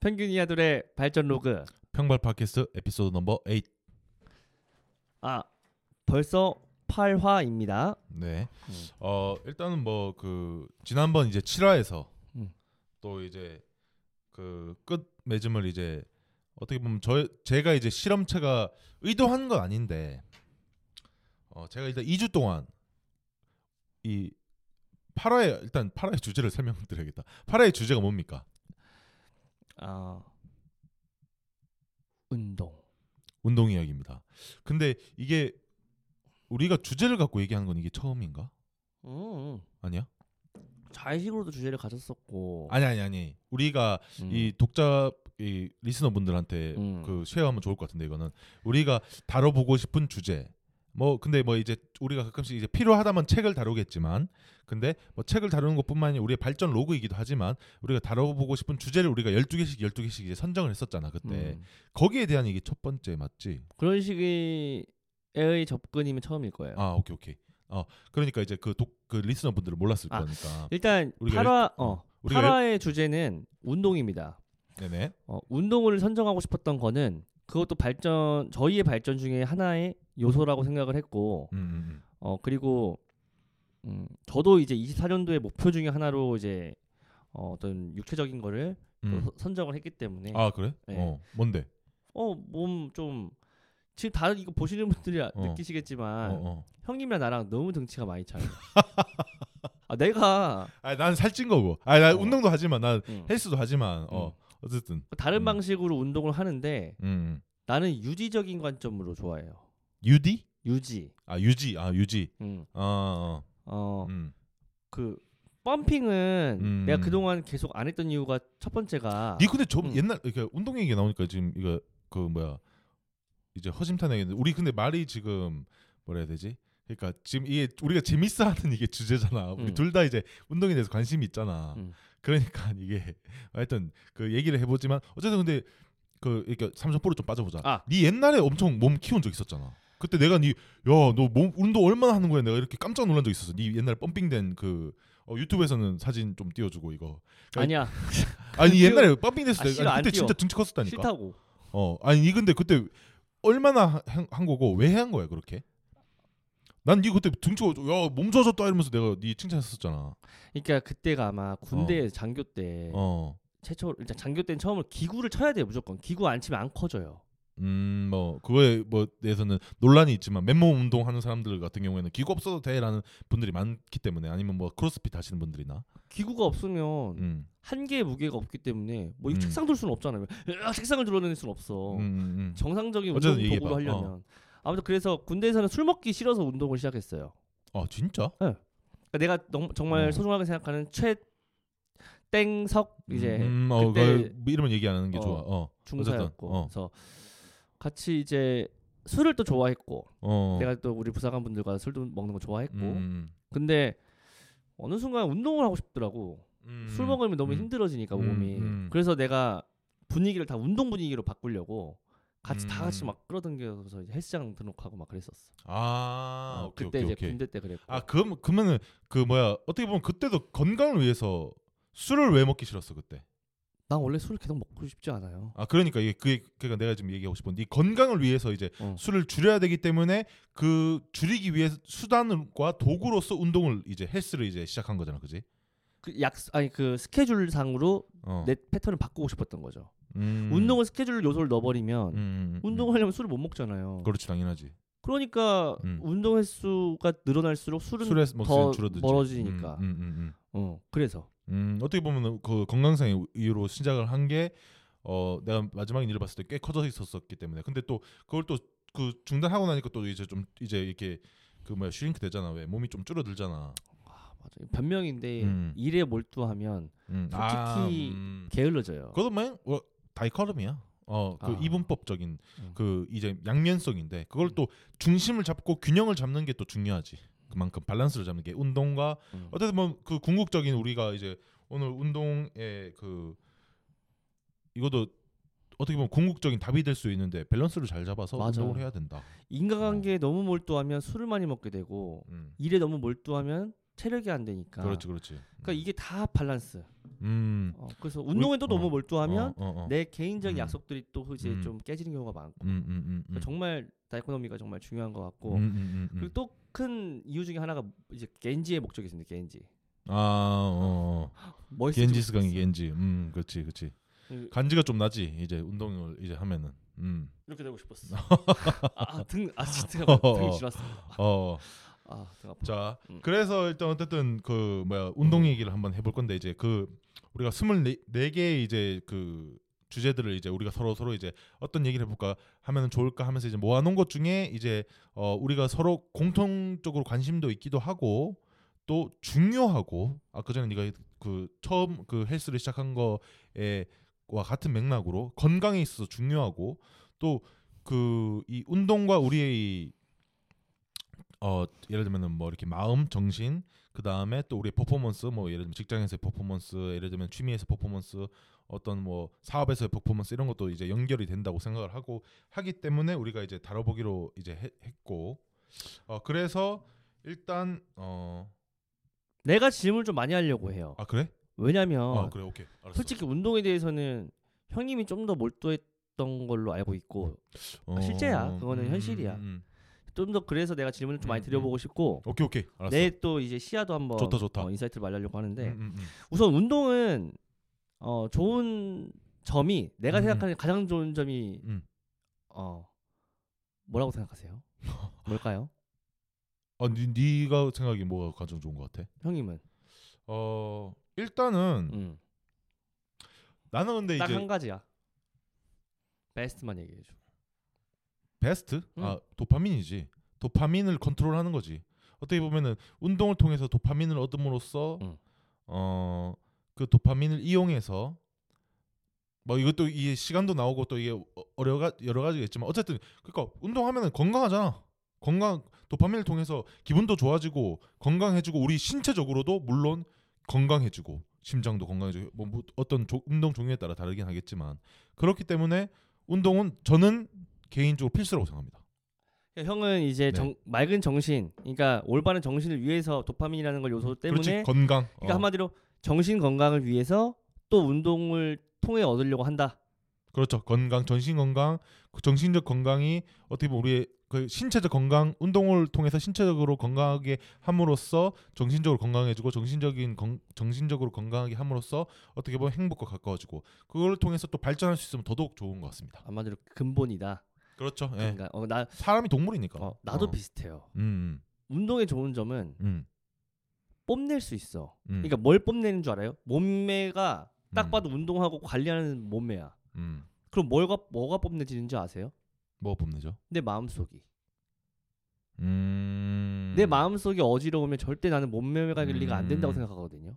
평균 이하들의 발전 로그. 평발 팟캐스트 에피소드 넘버 8. 아 벌써 8화입니다. 네. 음. 어 일단은 뭐 그 지난번 이제 7화에서 음. 또 이제 그 끝 맺음을 이제 어떻게 보면 저 제가 이제 실험체가 의도한 건 아닌데 어 제가 일단 2주 동안 이 8화의 일단 8화의 주제를 설명드려야겠다. 8화의 주제가 뭡니까? 아 운동. 운동 이야기입니다. 근데 이게 우리가 주제를 갖고 얘기하는 건 이게 처음인가? 음. 아니야? 자의식으로도 주제를 가졌었고. 아니 아니 아니. 우리가 음. 이 독자 이 리스너분들한테 음. 그 쉐어하면 좋을 것 같은데 이거는 우리가 다뤄보고 싶은 주제. 뭐 근데 뭐 이제 우리가 가끔씩 이제 필요하다면 책을 다루겠지만 근데 뭐 책을 다루는 것뿐만 아니라 우리의 발전 로그이기도 하지만 우리가 다뤄보고 싶은 주제를 우리가 12개씩 12개씩 이제 선정을 했었잖아 그때 음. 거기에 대한 이게 첫 번째 맞지? 그런 식의 접근이면 처음일 거예요. 아 오케이 오케이 어 그러니까 이제 그 독 그 리스너분들은 몰랐을 아, 거니까 일단 우리가 8화 어 우리가 8화의 주제는 운동입니다. 네네 어, 운동을 선정하고 싶었던 거는 그것도 발전 저희의 발전 중에 하나의 요소라고 생각을 했고 음, 음, 음. 어 그리고 음, 저도 이제 24년도의 목표 중에 하나로 이제 어, 어떤 육체적인 거를 또 음. 서- 선정을 했기 때문에 아 그래? 네. 어 뭔데? 어몸좀 지금 다들 이거 보시는 분들이 아- 어. 느끼시겠지만 어 어. 형님이랑 나랑 너무 등치가 많이 차요. 아 내가 아난 살찐 거고. 아나 어. 운동도 하지만 난 음, 헬스도 하지만 어 어쨌든 다른 음. 방식으로 운동을 하는데 음. 나는 유지적인 관점으로 좋아해요. 유디? 유지. 아 유지 아 유지. 음. 어. 어. 어, 음. 그 펌핑은 음. 내가 그동안 계속 안 했던 이유가 첫 번째가 니 근데 저 음. 옛날 이렇게 운동 얘기 나오니까 지금 이거 그 뭐야 이제 허심탄회했는데 우리 근데 말이 지금 뭐라 해야 되지? 그러니까 지금 이게 우리가 재밌어 하는 이게 주제잖아. 우리 음. 둘다 이제 운동에 대해서 관심이 있잖아. 음. 그러니까 이게 하여튼 그 얘기를 해보지만 어쨌든 근데 그 이렇게 삼성포로 좀 빠져보자. 아. 니 옛날에 엄청 몸 키운 적 있었잖아. 그때 내가 니야너 몸 운동 얼마나 하는 거야? 내가 이렇게 깜짝 놀란 적 있었어. 니 옛날에 펌핑된 그 어, 유튜브에서는 사진 좀 띄워주고 이거. 아니야 아니 옛날에 펌핑 됐을 아, 때 싫어, 아니, 안 그때. 진짜 등치 컸었다니까. 싫다고 어 아니 니 근데 그때 얼마나 한, 한 거고 왜 한 거야 그렇게? 난니 그때 등치가 야몸 좋아졌다 이러면서 내가 니 칭찬했었잖아. 그러니까 그때가 아마 군대 장교 때 어. 최초 일단 장교 때는 처음으로 기구를 쳐야 돼요 무조건 기구 안 치면 안 커져요 음, 뭐 그거에 뭐 대해서는 논란이 있지만 맨몸 운동하는 사람들 같은 경우에는 기구 없어도 돼라는 분들이 많기 때문에 아니면 뭐 크로스핏 하시는 분들이나. 기구가 없으면 음. 한 개의 무게가 없기 때문에 뭐 음. 책상 들 수는 없잖아요 으악, 책상을 들어낼 수는 없어 음, 음, 음. 정상적인 운동. 도구로 하려면 아무튼 그래서 군대에서는 술 먹기 싫어서 운동을 시작했어요 아 진짜? 그러니까 내가 너- 정말 어. 소중하게 생각하는 최 땡석 이제 음, 어, 그때 이름은 얘기 안 하는 게 어, 좋아. 어. 중사였고 어. 그래서 같이 이제 술을 또 좋아했고 어. 내가 또 우리 부사관 분들과 술도 먹는 거 좋아했고 음, 근데 어느 순간 운동을 하고 싶더라고 음, 술 먹으면 너무 음. 힘들어지니까 음, 몸이 음. 그래서 내가 분위기를 다 운동 분위기로 바꾸려고 같이 다 같이 음. 막 끌어당겨서 이제 헬스장 등록하고 막 그랬었어 아, 어, 오케이, 그때 오케이, 이제 오케이. 군대 때 그랬고 아, 그 그러면은 그 뭐야 어떻게 보면 그때도 건강을 위해서 술을 왜 먹기 싫었어 그때? 난 원래 술을 계속 먹고 싶지 않아요 아 그러니까 이게 그게 그러니까 내가 지금 얘기하고 싶은 네 건강을 위해서 이제 어. 술을 줄여야 되기 때문에 그 줄이기 위해 수단과 도구로서 운동을 이제 헬스를 이제 시작한 거잖아, 그지? 그 약 아니 그 스케줄 상으로 어. 내 패턴을 바꾸고 싶었던 거죠 음. 운동을 스케줄 요소를 넣어버리면 음, 음, 음. 운동하려면 술을 못 먹잖아요 그렇지 당연하지. 그러니까 음. 운동 횟수가 늘어날수록 술은 더 줄어들지. 멀어지니까. 음, 어 그래서 음. 음, 어떻게 보면 그 건강상의 이유로 시작을 한 게 어 내가 마지막에 일을 봤을 때 꽤 커져 있었었기 때문에 근데 또 그걸 또 그 중단하고 나니까 또 이제 좀 이제 이렇게 그 뭐야 슈링크 되잖아 왜 몸이 좀 줄어들잖아. 아, 맞아 변명인데 음. 일에 몰두하면 음. 솔직히 음. 게을러져요. 그것도 뭐 어, dichotomy야. 어, 그 아. 이분법적인 음. 그 이제 양면성인데 그걸 또 중심을 잡고 균형을 잡는 게 또 중요하지. 그만큼 밸런스를 잡는 게 운동과 음. 어쨌든 뭐그 궁극적인 우리가 이제 오늘 운동의 그 이것도 어떻게 보면 궁극적인 답이 될 수 있는데 밸런스를 잘 잡아서 맞아. 운동을 해야 된다. 인간관계에 너무 몰두하면 술을 많이 먹게 되고 음. 일에 너무 몰두하면 체력이 안 되니까. 그렇지, 그렇지. 그러니까 이게 다 밸런스. 음. 어, 그래서 운동에도 어, 너무 몰두하면 어, 어, 어. 내 개인적인 음. 약속들이 또 이제 음. 좀 깨지는 경우가 많고 음, 음, 음, 음. 그러니까 정말 다이코노미가 정말 중요한 것 같고 음, 음, 음, 음. 그리고 또 큰 이유 중에 하나가 이제 겐지의 목적이 있습니다. 겐지. 아, 어, 어. 겐지스 강이 겐지. 음, 그렇지, 그렇지. 그- 간지가 좀 나지. 이제 운동을 이제 하면은. 음. 이렇게 되고 싶었어. 아, 등, 아, 진짜 어, 등이 어. 지났어. 어. 아. 자, 음. 그래서 일단 어쨌든 그 뭐야 운동 얘기를 한번 해볼 건데 이제 그 우리가 스물네 네 개의 이제 그 주제들을 이제 우리가 서로 서로 이제 어떤 얘기를 해볼까 하면은 좋을까 하면서 이제 모아놓은 것 중에 이제 어 우리가 서로 공통적으로 관심도 있기도 하고 또 중요하고 아까 전에 네가 그 처음 그 헬스를 시작한 거에와 같은 맥락으로 건강에 있어서 중요하고 또 그 이 운동과 우리의 어 예를 들면은 뭐 이렇게 마음, 정신, 그 다음에 또 우리의 퍼포먼스, 뭐 예를 들면 직장에서의 퍼포먼스, 예를 들면 취미에서 퍼포먼스, 어떤 뭐 사업에서의 퍼포먼스 이런 것도 이제 연결이 된다고 생각을 하고 하기 때문에 우리가 이제 다뤄보기로 이제 해- 했고, 어 그래서 일단 어아 내가 질문을 좀 많이 하려고 해요. 그래? 왜냐면 아 그래 오케이 알았어. 솔직히 운동에 대해서는 형님이 좀 더 몰두했던 걸로 알고 있고 어, 실제야. 그거는 현실이야. 음. 좀 더 그래서 내가 질문을 좀 많이 음, 드려보고 싶고 오케이 오케이 알았어. 내 또 이제 시야도 한번 좋다, 좋다. 어, insight를 말하려고 하는데 음, 음, 음. 우선 운동은 어 좋은 점이 내가 음, 생각하는 가장 좋은 점이 음. 어 뭐라고 생각하세요? 뭘까요? 어, 니, 네가 생각이 뭐가 가장 좋은 것 같아? 형님은 어 일단은 음. 나는 근데 딱 이제 한 가지야. 베스트만 얘기해 줘. 베스트? 음. 아 도파민이지. 도파민을 컨트롤하는 거지. 어떻게 보면은 운동을 통해서 도파민을 얻음으로써 음. 어그 도파민을 이용해서 뭐 이것도 이게 시간도 나오고 또 이게 어- 여러 가 여러 가지가 있지만 어쨌든 그러니까 운동하면은 건강하잖아. 건강 도파민을 통해서 기분도 좋아지고 건강해지고 우리 신체적으로도 물론 건강해지고 심장도 건강해지고 뭐, 뭐 어떤 조- 운동 종류에 따라 다르긴 하겠지만 그렇기 때문에 운동은 저는 개인적으로 필수라고 생각합니다. 그러니까 형은 이제 네. 정, 맑은 정신, 그러니까 올바른 정신을 위해서 도파민이라는 걸 요소 때문에 그렇지 건강. 그러니까 어. 한마디로 정신 건강을 위해서 또 운동을 통해 얻으려고 한다. 그렇죠. 건강, 정신 건강, 그 정신적 건강이 어떻게 보면 우리의 그 신체적 건강, 운동을 통해서 신체적으로 건강하게 함으로써 정신적으로 건강해지고 정신적인 건, 정신적으로 건강하게 함으로써 어떻게 보면 행복과 가까워지고 그걸 통해서 또 발전할 수 있으면 더더욱 좋은 것 같습니다. 한마디로 근본이다. 그렇죠. 예. 그러니까 어, 나 사람이 동물이니까. 어, 나도 어. 비슷해요. 음, 운동의 좋은 점은 음, 뽐낼 수 있어. 음, 그러니까 뭘 뽐내는 줄 알아요? 몸매가 딱 음. 봐도 운동하고 관리하는 몸매야. 음. 그럼 뭘가 뭐가 뽐내지는지 아세요? 뭐 뽐내죠? 내 마음속이. 음. 내 마음속이 어지러우면 절대 나는 몸매 관리가 안 된다고 음. 생각하거든요.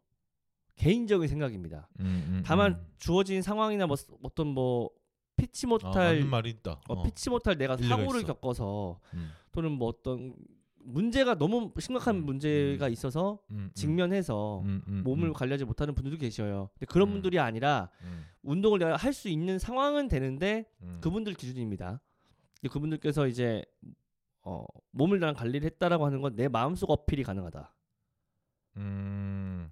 개인적인 생각입니다. 음, 음, 다만 음. 주어진 상황이나 뭐 어떤 뭐 피치 아, 못할 맞는 말이 있다. 어, 어. 피치 못할 내가 사고를 있어. 겪어서 음, 또는 뭐 어떤 문제가 너무 심각한 음, 문제가 음. 있어서 음, 음, 직면해서 몸을 음, 관리하지 못하는 분들도 계셔요. 근데 그런 음. 분들이 아니라 음, 운동을 내가 할 수 있는 상황은 되는데 음. 그분들 기준입니다. 근데 그분들께서 이제 어, 몸을 나랑 관리를 했다라고 하는 건 내 마음속 어필이 가능하다. 음,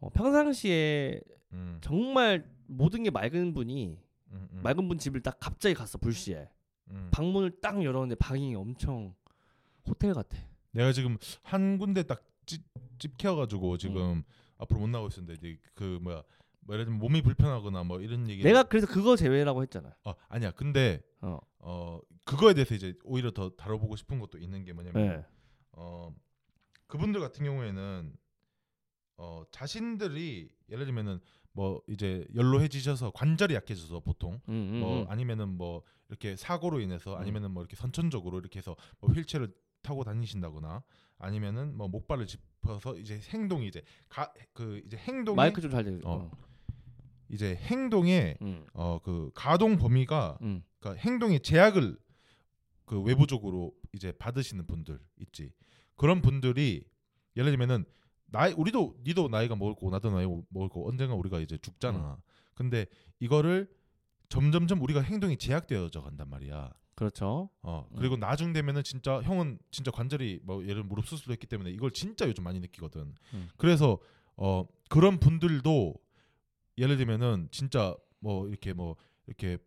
어, 평상시에 음, 정말 모든 게 맑은 분이 음, 음, 맑은 분 집을 딱 갑자기 갔어 불시에 음. 방문을 딱 열었는데 방이 엄청 호텔 같아. 내가 지금 한 군데 딱 찝, 찝혀가지고 지금 앞으로 못 나가고 있었는데 이제 그 뭐야 뭐 예를 들면 몸이 불편하거나 뭐 이런 얘기 내가 그래서 그거 제외라고 했잖아. 어 아니야 근데 어. 어 그거에 대해서 이제 오히려 더 다뤄보고 싶은 것도 있는 게 뭐냐면 네. 어 그분들 같은 경우에는 어 자신들이 예를 들면은 뭐 이제 연로해지셔서 관절이 약해져서 보통 음, 음, 뭐 음. 아니면은 뭐 이렇게 사고로 인해서 음. 아니면은 뭐 이렇게 선천적으로 이렇게 해서 뭐 휠체어를 타고 다니신다거나 아니면은 뭐 목발을 짚어서 이제 행동이 이제 가 그 이제 행동이 마이크 좀잘 대. 어. 어. 이제 행동의 음, 어그 가동 범위가 음. 그러니까 행동의 제약을 그 외부적으로 이제 받으시는 분들 있지. 그런 분들이 예를 들면은 나이 우리도 니도 나이가 먹을 거고 나도 나이 먹을 거고 언젠가 우리가 이제 죽잖아. 근데 이거를 점점점 우리가 행동이 제약되어져 간단 말이야. 그렇죠. 어 음. 그리고 나중 되면은 진짜 형은 진짜 관절이 뭐 예를 무릎 수술도 했기 때문에 이걸 진짜 요즘 많이 느끼거든. 음. 그래서 어 그런 분들도 예를 들면은 진짜 뭐 이렇게 뭐 이렇게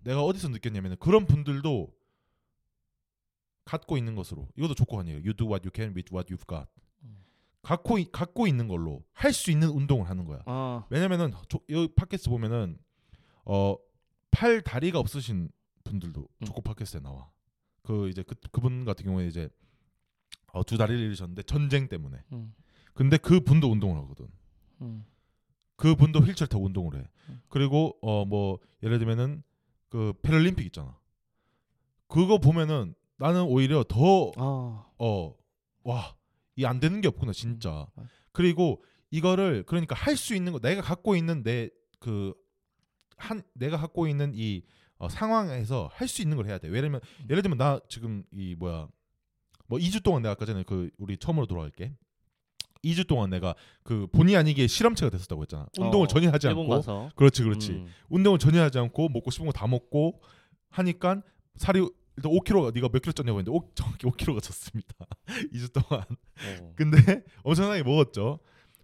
내가 어디서 느꼈냐면은 그런 분들도 갖고 있는 것으로 이것도 조건 아니에요. You do what you can with what you've got. 음. 갖고 이- 갖고 있는 걸로 할 수 있는 운동을 하는 거야. 아, 왜냐면은 조, 여기 팟캐스트 보면은 어 팔 다리가 없으신 분들도 음. 조코 팟캐스트에 나와. 그 이제 그 그분 같은 경우에 이제 어, 두 다리를 잃으셨는데 전쟁 때문에. 음, 근데 그 분도 운동을 하거든. 음, 그 분도 휠체어 타고 운동을 해. 음. 그리고 어 뭐 예를 들면은 그 패럴림픽 있잖아. 그거 보면은 나는 오히려 더 아, 어, 와, 이 안 되는 게 없구나, 진짜. 음. 그리고 이거를 그러니까 할 수 있는 거 내가 갖고 있는 내 그 한 내가 갖고 있는 이 어, 상황에서 할 수 있는 걸 해야 돼. 왜냐면 음. 예를 들면 나 지금 이 뭐야 뭐 2주 동안 내가 아까 전에 그 우리 처음으로 돌아갈게. 2주 동안 내가 그 본의 아니게 실험체가 됐었다고 했잖아. 운동을 어, 전혀 하지 않고. 가서. 그렇지, 그렇지. 음, 운동을 전혀 하지 않고 먹고 싶은 거 다 먹고 하니까 살이 일단 5kg가 네가 몇 킬로 쪘냐고 했는데 5, 정확히 5kg가 쪘습니다. 2주 동안. 어, 근데 엄청나게 먹었죠.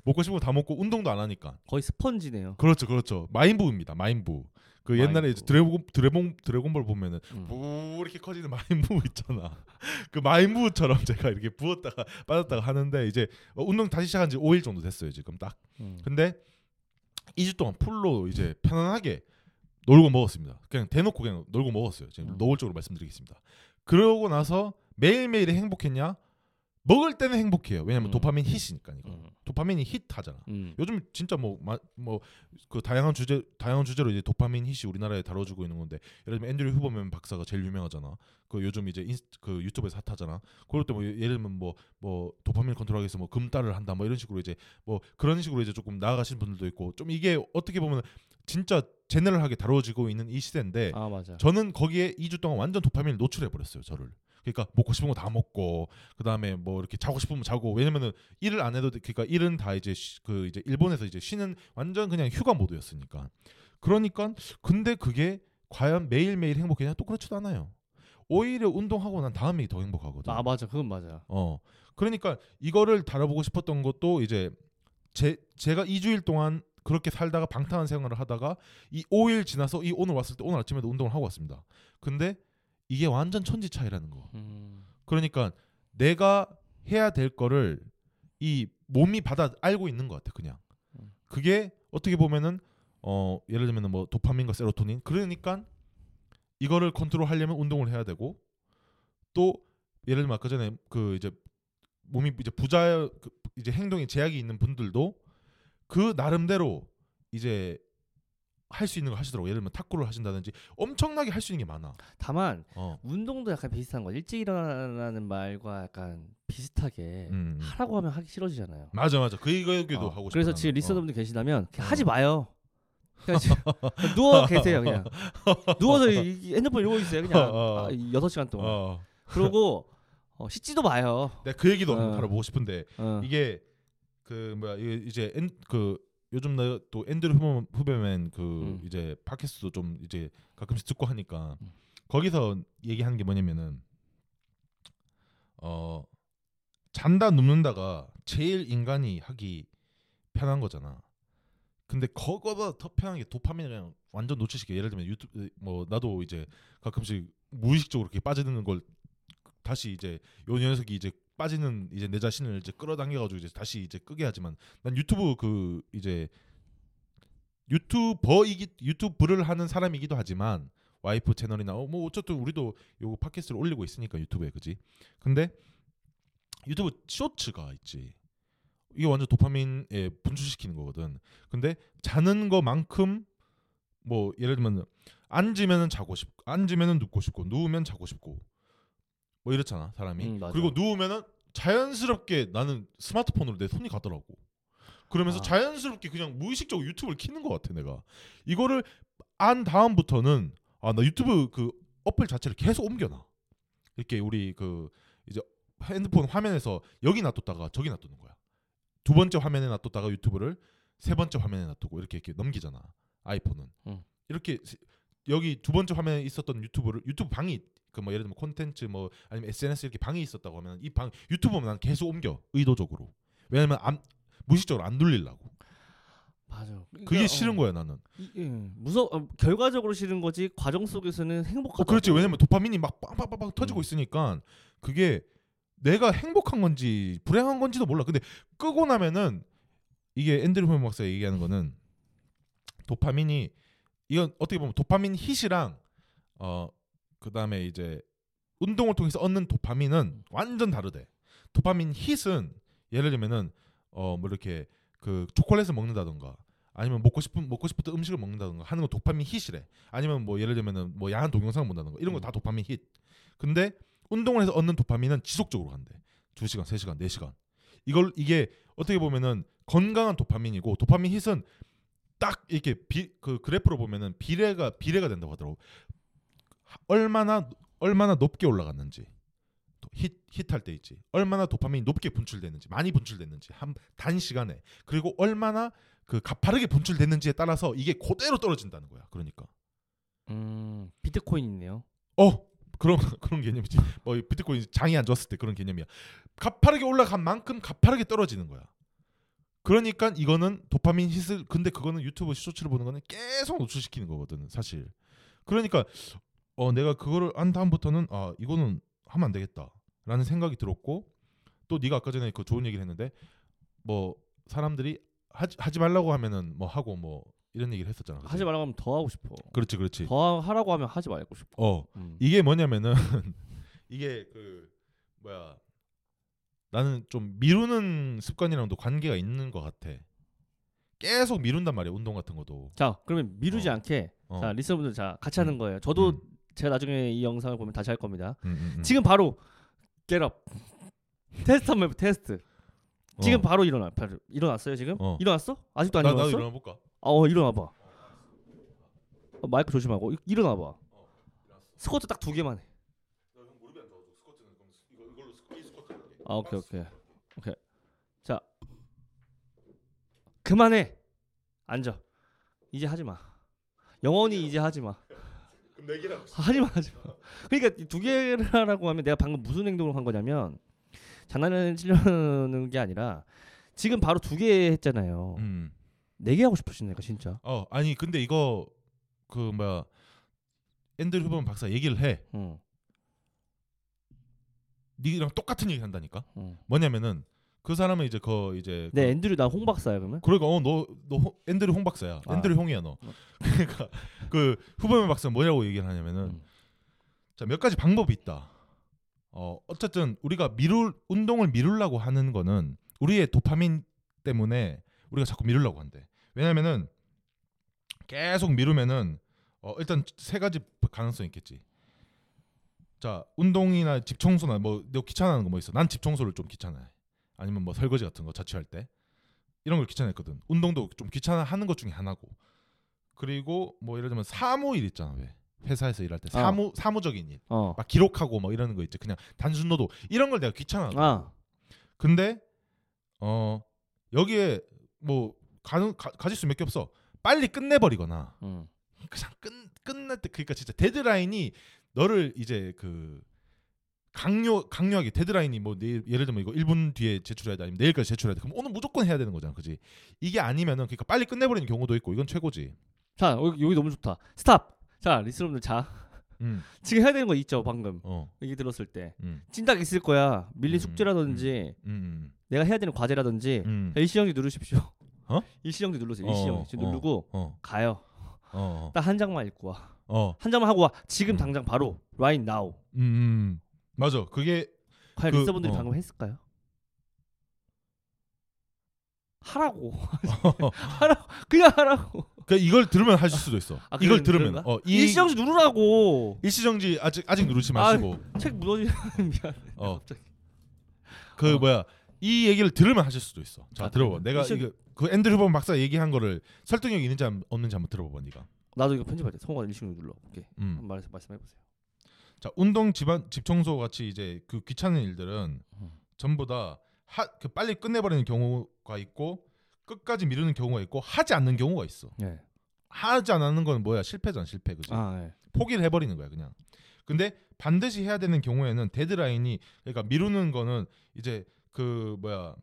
먹고 싶은 거 다 먹고 운동도 안 하니까. 거의 스펀지네요. 그렇죠, 그렇죠. 마인부입니다. 마인부. 그 옛날에. 이제 드래곤 드래곤 드래곤볼 보면은 음. 부 이렇게 커지는 마인부 있잖아. 그 마인부처럼 제가 이렇게 부었다가 빠졌다가 하는데 이제 어, 운동 다시 시작한 지 5일 정도 됐어요 지금 딱. 음. 근데 2주 동안 풀로 이제 편안하게 놀고 먹었습니다. 그냥 대놓고 그냥 놀고 먹었어요. 지금 음. 노골적으로 말씀드리겠습니다. 그러고 나서 매일매일이 행복했냐? 먹을 때는 행복해요. 왜냐면 음. 도파민 힛이니까 이거. 음. 도파민이 힛하잖아. 음. 요즘 진짜 뭐뭐그 다양한 주제 다양한 주제로 이제 도파민 힛이 우리나라에 다뤄주고 있는 건데 예를 들면 앤드류 휴버맨 박사가 제일 유명하잖아. 그 요즘 이제 인스, 그 유튜브에서 핫하잖아. 그럴 때 뭐 예를 들면 뭐뭐 도파민 컨트롤하기 위해서 뭐 금딸을 한다 뭐 이런 식으로 이제 뭐 그런 식으로 이제 조금 나아가신 분들도 있고 좀 이게 어떻게 보면 진짜 general하게 다뤄지고 있는 이 시대인데 아 맞아. 저는 거기에 2주 동안 완전 도파민을 노출해 버렸어요 저를 그러니까 먹고 싶은 거 다 먹고 그 다음에 뭐 이렇게 자고 싶으면 자고 왜냐면은 일을 안 해도 돼. 그러니까 일은 다 이제 쉬- 그 이제 일본에서 이제 쉬는 완전 그냥 휴가 모드였으니까 그러니까 근데 그게 과연 매일 매일 행복했냐 또 그렇지도 않아요 오히려 운동하고 난 다음에 더 행복하거든 아 맞아. 그건 맞아. 어 그러니까 이거를 다뤄보고 싶었던 것도 이제 제 제가 2주일 동안 그렇게 살다가 방탕한 생활을 하다가 이 5일 지나서 이 오늘 왔을 때 오늘 아침에도 운동을 하고 왔습니다. 근데 이게 완전 천지 차이라는 거. 음. 그러니까 내가 해야 될 거를 이 몸이 받아 알고 있는 것 같아 그냥. 음. 그게 어떻게 보면은 어 예를 들면 뭐 도파민과 세로토닌 그러니까 이거를 컨트롤하려면 운동을 해야 되고 또 예를 들면 아까 전에 그 이제 몸이 이제 부자 그 이제 행동에 제약이 있는 분들도 그 나름대로 이제 할 수 있는 걸 하시더라고. 예를 들면 탁구를 하신다든지 엄청나게 할 수 있는 게 많아. 다만 어. 운동도 약간 비슷한 거. 일찍 일어나는 말과 약간 비슷하게 음, 음. 하라고 하면 하기 싫어지잖아요. 맞아 맞아. 그 여기도 어, 하고 싶어. 그래서. 지금 어. 리스너분들 계시다면 그냥 어. 하지 마요. 그냥 누워 계세요 그냥 누워서 핸드폰 이러고 있어요 그냥 어, 어. 아, 여섯 시간 동안 어. 그러고 어, 씻지도 마요. 내가 그 얘기도 어. 다뤄보고 싶은데 어. 이게 그 뭐야 이제 엔, 그 요즘 나 또 앤드류 후배, 후배맨 그 음. 이제 팟캐스트도 좀 이제 가끔씩 듣고 하니까 음. 거기서 얘기하는 게 뭐냐면은 어 잔다 눕는다가 제일 인간이 하기 편한 거잖아. 근데 그거보다 더 편한 게 도파민을 그냥 완전 놓치시게 예를 들면 유튜브 뭐 나도 이제 가끔씩 무의식적으로 이렇게 빠지는 걸 다시 이제 요 녀석이 이제 빠지는 이제 내 자신을 이제 끌어당겨가지고 이제 다시 이제 끄게 하지만 난 유튜브 그 이제 유튜버이기 유튜브를 하는 사람이기도 하지만 와이프 채널이나 어, 뭐 어쨌든 우리도 요거 팟캐스트를 올리고 있으니까 유튜브에 그지? 근데 유튜브 쇼츠가 있지. 이게 완전 도파민에 분출시키는 거거든. 근데 자는 거만큼 뭐 예를 들면 앉으면은 자고 싶고 앉으면은 눕고 싶고 누우면 자고 싶고 뭐 이렇잖아 사람이. 음. 그리고 누우면은 자연스럽게 나는 스마트폰으로 내 손이 가더라고. 그러면서 아. 자연스럽게 그냥 무의식적으로 유튜브를 키는 것 같아 내가. 이거를 안 다음부터는 아 나 유튜브 그 어플 자체를 계속 옮겨놔. 이렇게 우리 그 이제 핸드폰 화면에서 여기 놔뒀다가 저기 놔두는 거야. 두 번째 화면에 놔뒀다가 유튜브를 세 번째 화면에 놔두고 이렇게 이렇게 넘기잖아 아이폰은. 음. 이렇게 세- 여기 두 번째 화면에 있었던 유튜브를 유튜브 방이 그 뭐 예를 들면 콘텐츠 뭐 아니면 SNS 이렇게 방이 있었다고 하면 이 방 유튜브는 난 계속 옮겨 의도적으로 왜냐면 안 무의식적으로 안 돌리려고. 맞아. 그게 그러니까, 싫은 어, 거야 나는. 이- 예. 무서 어, 결과적으로 싫은 거지 과정 속에서는 행복하다. 어, 그렇지 왜냐면 도파민이 막 빵빵빵빵 터지고 음. 있으니까 그게 내가 행복한 건지 불행한 건지도 몰라. 근데 끄고 나면은 이게 앤드류 홈 박사 얘기하는 거는 도파민이 이건 어떻게 보면 도파민 hit이랑 어 그다음에 이제 운동을 통해서 얻는 도파민은 완전 다르대. 도파민 hit은 예를 들면은 어 뭐 이렇게 그 초콜릿을 먹는다던가 아니면 먹고 싶은 먹고 싶었던 음식을 먹는다던가 하는 건 도파민 hit이래. 아니면 뭐 예를 들면은 뭐 야한 동영상을 본다던가 이런 거 다 도파민 hit. 근데 운동을 해서 얻는 도파민은 지속적으로 간대. 2시간, 3시간, 4시간. 이걸 이게 어떻게 보면은 건강한 도파민이고 도파민 hit은 딱 이렇게 비, 그 그래프로 보면은 비례가 비례가 된다고 하더라고. 얼마나 얼마나 높게 올라갔는지 힛 힛할 때 있지. 얼마나 도파민이 높게 분출됐는지 많이 분출됐는지 한 단 시간에 그리고 얼마나 그 가파르게 분출됐는지에 따라서 이게 그대로 떨어진다는 거야. 그러니까 음, 비트코인 있네요. 어 그런 그런 개념이지. 뭐 비트코인 장이 안 좋았을 때 그런 개념이야. 가파르게 올라간 만큼 가파르게 떨어지는 거야. 그러니까 이거는 도파민 hit을 근데 그거는 유튜브 쇼츠를 보는 거는 계속 노출시키는 거거든 사실. 그러니까 어 내가 그거를 한 다음부터는 아 이거는 하면 안 되겠다라는 생각이 들었고 또 네가 아까 전에 그 좋은 얘기를 했는데 뭐 사람들이 하지, 하지 말라고 하면은 뭐 하고 뭐 이런 얘기를 했었잖아. 그치? 하지 말라고 하면 더 하고 싶어. 그렇지 그렇지. 더 하라고 하면 하지 말고 싶어. 어 음. 이게 뭐냐면은 이게 그 뭐야 나는 좀 미루는 습관이랑도 관계가 있는 것 같아. 계속 미룬단 말이야 운동 같은 것도. 자, 그러면 미루지 어. 않게 어. 자 listener분들 자 같이 하는 음. 거예요. 저도 음. 제가 나중에 이 영상을 보면 다시 할 겁니다. 음, 음, 음. 지금 바로 get up 테스트 한번 해보 테스트. 어. 지금 바로 일어나. 바로 일어났어요 지금? 어. 일어났어? 아직도 안 나 일어났어? 나도 일어나 볼까? 어 일어나 봐. 어, 마이크 조심하고 이- 일어나 봐. 스쿼트 딱 두 개만 해. 아 오케이 오케이 오케이. 자 그만해. 앉아. 이제 하지 마. 영원히 이제 하지 마. 그럼 네 개랑 하지 마 하지 마. 그러니까 이두 개를 하라고 하면 내가 방금 무슨 행동을 한 거냐면 장난을 치려는 게 아니라 지금 바로 두 개 했잖아요. 음. 네개 하고 싶으시네요, 진짜. 어 아니 근데 이거 그 뭐야 앤드류 후번 박사 얘기를 해. 응. 니랑 똑같은 얘기 한다니까. 응. 뭐냐면은 그 사람은 이제 그 이제 네, 그 앤드류 나 홍 박사야 그러면? 그러니까 어너너 앤드류 홍 박사야. 아. 앤드류 홍이야 너. 그러니까 그 후보면 박사는 뭐냐고 얘기를 하냐면은 음. 자몇 가지 방법이 있다. 어 어쨌든 우리가 미룰 운동을 미루려고 하는 거는 우리의 도파민 때문에 우리가 자꾸 미루려고 한대. 왜냐면은 계속 미루면은 어 일단 세 가지 가능성이 있겠지. 자 운동이나 집 청소나 뭐 너 귀찮아하는 거 뭐 있어? 난 집 청소를 좀 귀찮아해. 아니면 뭐 설거지 같은 거 자취할 때 이런 걸 귀찮아했거든. 운동도 좀 귀찮아하는 것 중에 하나고. 그리고 뭐 예를 들면 사무일 있잖아 왜 회사에서 일할 때 어. 사무 사무적인 일. 어. 막 기록하고 뭐 이러는 거 있지. 그냥 단순 노도 이런 걸 내가 귀찮아. 아. 근데 어 여기에 뭐 가능 가, 가질 수 몇 개 없어. 빨리 끝내버리거나 음. 그냥 끝 끝날 때 그러니까 진짜 데드라인이 너를 이제 그 강요 강요하게 데드라인이 뭐 내일 예를 들면 이거 1분 뒤에 제출해야 돼 아니면 내일까지 제출해야 돼 그럼 오늘 무조건 해야 되는 거잖아 그지 이게 아니면은 그러니까 빨리 끝내버리는 경우도 있고 이건 최고지 자, 여기, 여기 너무 좋다. stop. 자, listener분들 자. 음, 지금 해야 되는 거 있죠, 방금. 어, 얘기 들었을 때. 음, 찐딱 있을 거야. 밀린 음, 숙제라든지 음, 내가 해야 되는 과제라든지 음, 자, 일시정지 누르십시오. 어? 일시정지 누르세요. 어, 일시정지 어. 누르고 어, 가요. 어, 딱한 장만 읽고 와. 어, 한 장만 하고 와. 지금 음. 당장 바로 right now. 맞아. 그게 과연 그, 리서분들이 어. 방금 했을까요? 하라고. 하라고. 그냥 하라고. 그 이걸 들으면 하실 수도 있어. 아, 이걸 들으면 그런가? 어, 이 일시정지 누르라고. 일시정지 아직 아직 누르지 아, 마시고 책 무너지는 미안. 어, 갑자기. 그 어. 뭐야 이 얘기를 들으면 하실 수도 있어. 자 아, 들어봐. 내가 일시- 이거 그 앤드류 번 박사 얘기한 거를 설득력 있는지 안- 없는지 한번 들어봐 네가. 나도 이거 편집할 때 성우가 일시정지 눌러. 오케이. 음. 한번 말해서 말씀해 보세요. 자 운동 집안 집 청소 같이 이제 그 귀찮은 일들은 음. 전부 다그 빨리 끝내버리는 경우가 있고 끝까지 미루는 경우가 있고 하지 않는 경우가 있어. 네. 하지 않는 건 뭐야 실패잖아 실패 그지. 아, 네. 포기를 해버리는 거야 그냥. 근데 반드시 해야 되는 경우에는 데드라인이 그러니까 미루는 거는 이제 그 뭐야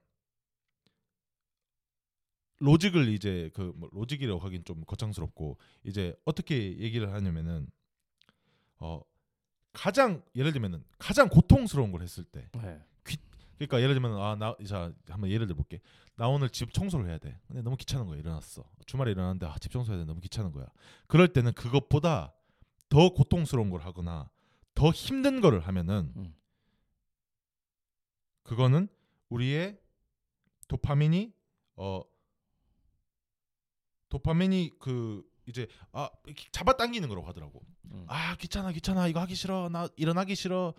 로직을 이제 그 뭐 로직이라고 하긴 좀 거창스럽고 이제 어떻게 얘기를 하냐면은 어 가장 예를 들면은 가장 고통스러운 걸 했을 때 네. 그러니까 예를 들면 아나 자 한번 예를 들어 볼게. 나 오늘 집 청소를 해야 돼. 근데 너무 귀찮은 거야. 일어났어. 주말에 일어났는데 아, 집 청소해야 돼. 너무 귀찮은 거야. 그럴 때는 그것보다 더 고통스러운 걸 하거나 더 힘든 거를 하면은 음. 그거는 우리의 도파민이 어 도파민이 그 이제 아 잡아당기는 거라고 하더라고 음. 아 귀찮아 귀찮아 이거 하기 싫어 나 일어나기 싫어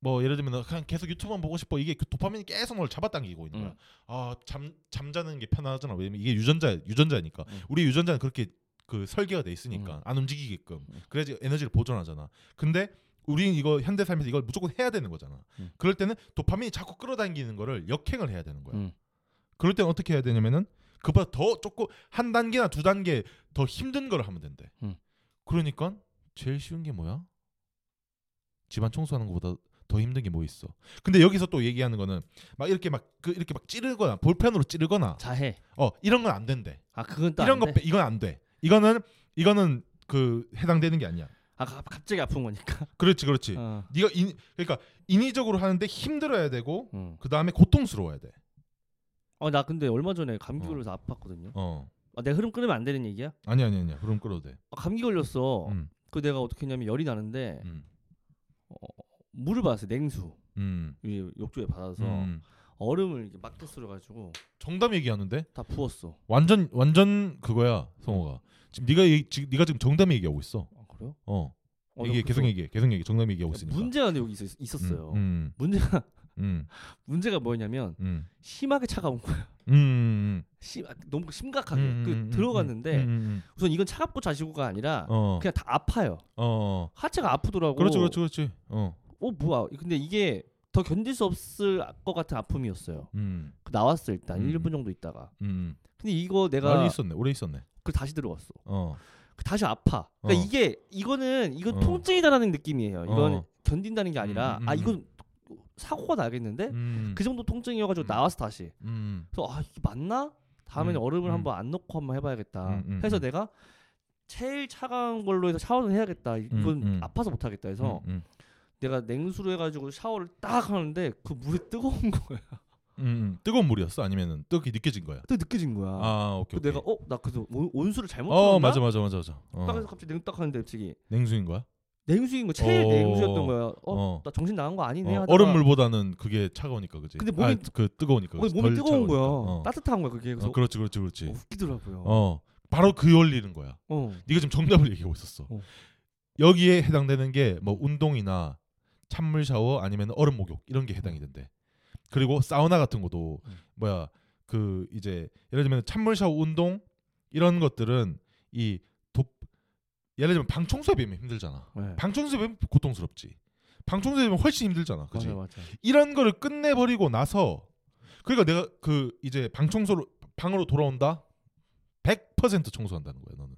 뭐 예를 들면 그냥 계속 유튜브만 보고 싶어 이게 그 도파민이 계속 널 잡아당기고 있는 거야 음. 아잠 잠자는 게 편하잖아 왜냐면 이게 유전자 유전자니까 음. 우리 유전자는 그렇게 그 설계가 돼 있으니까 음. 안 움직이게끔 음. 그래야지 에너지를 보존하잖아 근데 우리는 이거 현대 삶에서 이걸 무조건 해야 되는 거잖아 음. 그럴 때는 도파민이 자꾸 끌어당기는 거를 역행을 해야 되는 거야 음. 그럴 때는 어떻게 해야 되냐면은 그보다 더 조금 한 단계나 두 단계 더 힘든 걸 하면 된대. 음. 그러니까 제일 쉬운 게 뭐야? 집안 청소하는 것보다 더 힘든 게 뭐 있어? 근데 여기서 또 얘기하는 거는 막 이렇게 막 그 이렇게 막 찌르거나 볼펜으로 찌르거나 자해. 어 이런 건 안 된대. 아 그건 또 이런 안거 돼? 빼, 이건 안 돼. 이거는 이거는 그 해당되는 게 아니야. 아 가- 갑자기 아픈 거니까. 그렇지 그렇지. 어. 네가 인, 그러니까 인위적으로 하는데 힘들어야 되고 음. 그 다음에 고통스러워야 돼. 어 나 근데 얼마 전에 감기 어. 걸려서 아팠거든요. 어 아, 내가 흐름 끊으면 안 되는 얘기야? 아니 아니 아니야. 그럼 끌어도 돼. 아, 감기 걸렸어. 음, 그 내가 어떻게 했냐면 열이 나는데 음, 물을 받았어요. 냉수. 음. 이 욕조에 받아서 음. 얼음을 이렇게 막 뜯어 가지고 정답 얘기하는데 다 부었어. 완전 완전 그거야 성호가 지금 네가 얘기, 지금 네가 지금 정답 얘기하고 있어. 아, 그래요? 어, 어, 나 그래서 계속 얘기해 계속 얘기 정답 얘기하고 있으니까. 문제가 근데 여기 있, 있었어요. 음, 문제가 음, 문제가 뭐였냐면 음, 심하게 차가운 거야. 음, 음, 심 너무 심각하게 음, 그 음, 들어갔는데 음, 음, 우선 이건 차갑고 자시고가 아니라 음. 어, 그냥 다 아파요. 어, 하체가 아프더라고. 그렇지, 그렇지, 그렇지. 어, 어 뭐야? 근데 이게 더 견딜 수 없을 것 같은 아픔이었어요. 음, 그 나왔어 일단 음. 1분 정도 있다가. 음. 근데 이거 내가 있었네, 오래 있었네. 그 다시 들어왔어. 어, 그 다시 아파. 그러니까 어. 이게 이거는 이건 어. 통증이다라는 느낌이에요. 이건 어. 견딘다는 게 아니라 음, 음, 아 음. 이건 사고가 나겠는데 음, 그 정도 통증이어가지고 음. 나왔어 다시. 음, 그래서 아 이게 맞나? 다음에는 음, 얼음을 음. 한번 안 넣고 한번 해봐야겠다. 해서 음. 내가 제일 차가운 걸로 해서 샤워를 해야겠다. 이건 음. 아파서 못 하겠다 해서 음, 내가 냉수로 해가지고 샤워를 딱 하는데 그 물이 뜨거운 거야. 음, 음. 뜨거운 물이었어? 아니면은 뜨겁게 느껴진 거야? 또 느껴진 거야. 아, 오케이, 그 오케이. 내가 어 나 그래서 온- 온수를 잘못 어? 맞아, 맞아, 맞아, 맞아. 어. 딱 해서 갑자기 냉딱 하는데 갑자기 냉수인 거야? 냉수인 거 제일 어. 냉수였던 거야. 어, 어. 나 정신 나간 거 아니네 어, 하다가 얼음물보다는 그게 차가우니까 그지. 근데 몸이- 아, 그 뜨거우니까. 몸이, 그치. 몸이 덜 뜨거운 거야. 차가우니까. 어. 따뜻한 거야 그게. 그래서 어, 그렇지, 그렇지, 그렇지. 어, 웃기더라고요. 어, 바로 그 원리는 거야. 어. 네가 지금 정답을 얘기하고 있었어. 어. 여기에 해당되는 게 뭐 운동이나 찬물 샤워 아니면 얼음 목욕 이런 게 해당이 된대. 그리고 사우나 같은 것도 음. 뭐야 그 이제 예를 들면 찬물 샤워 운동 이런 것들은 이 도, 예를 들면 방 청소에 비하면 힘들잖아. 네. 방 청소에 비하면 고통스럽지. 방 청소에 비하면 훨씬 힘들잖아. 그지? 맞아 맞아. 이런 거를 끝내버리고 나서 그러니까 내가 그 이제 방 청소로 방으로 돌아온다 100% 청소한다는 거야 너는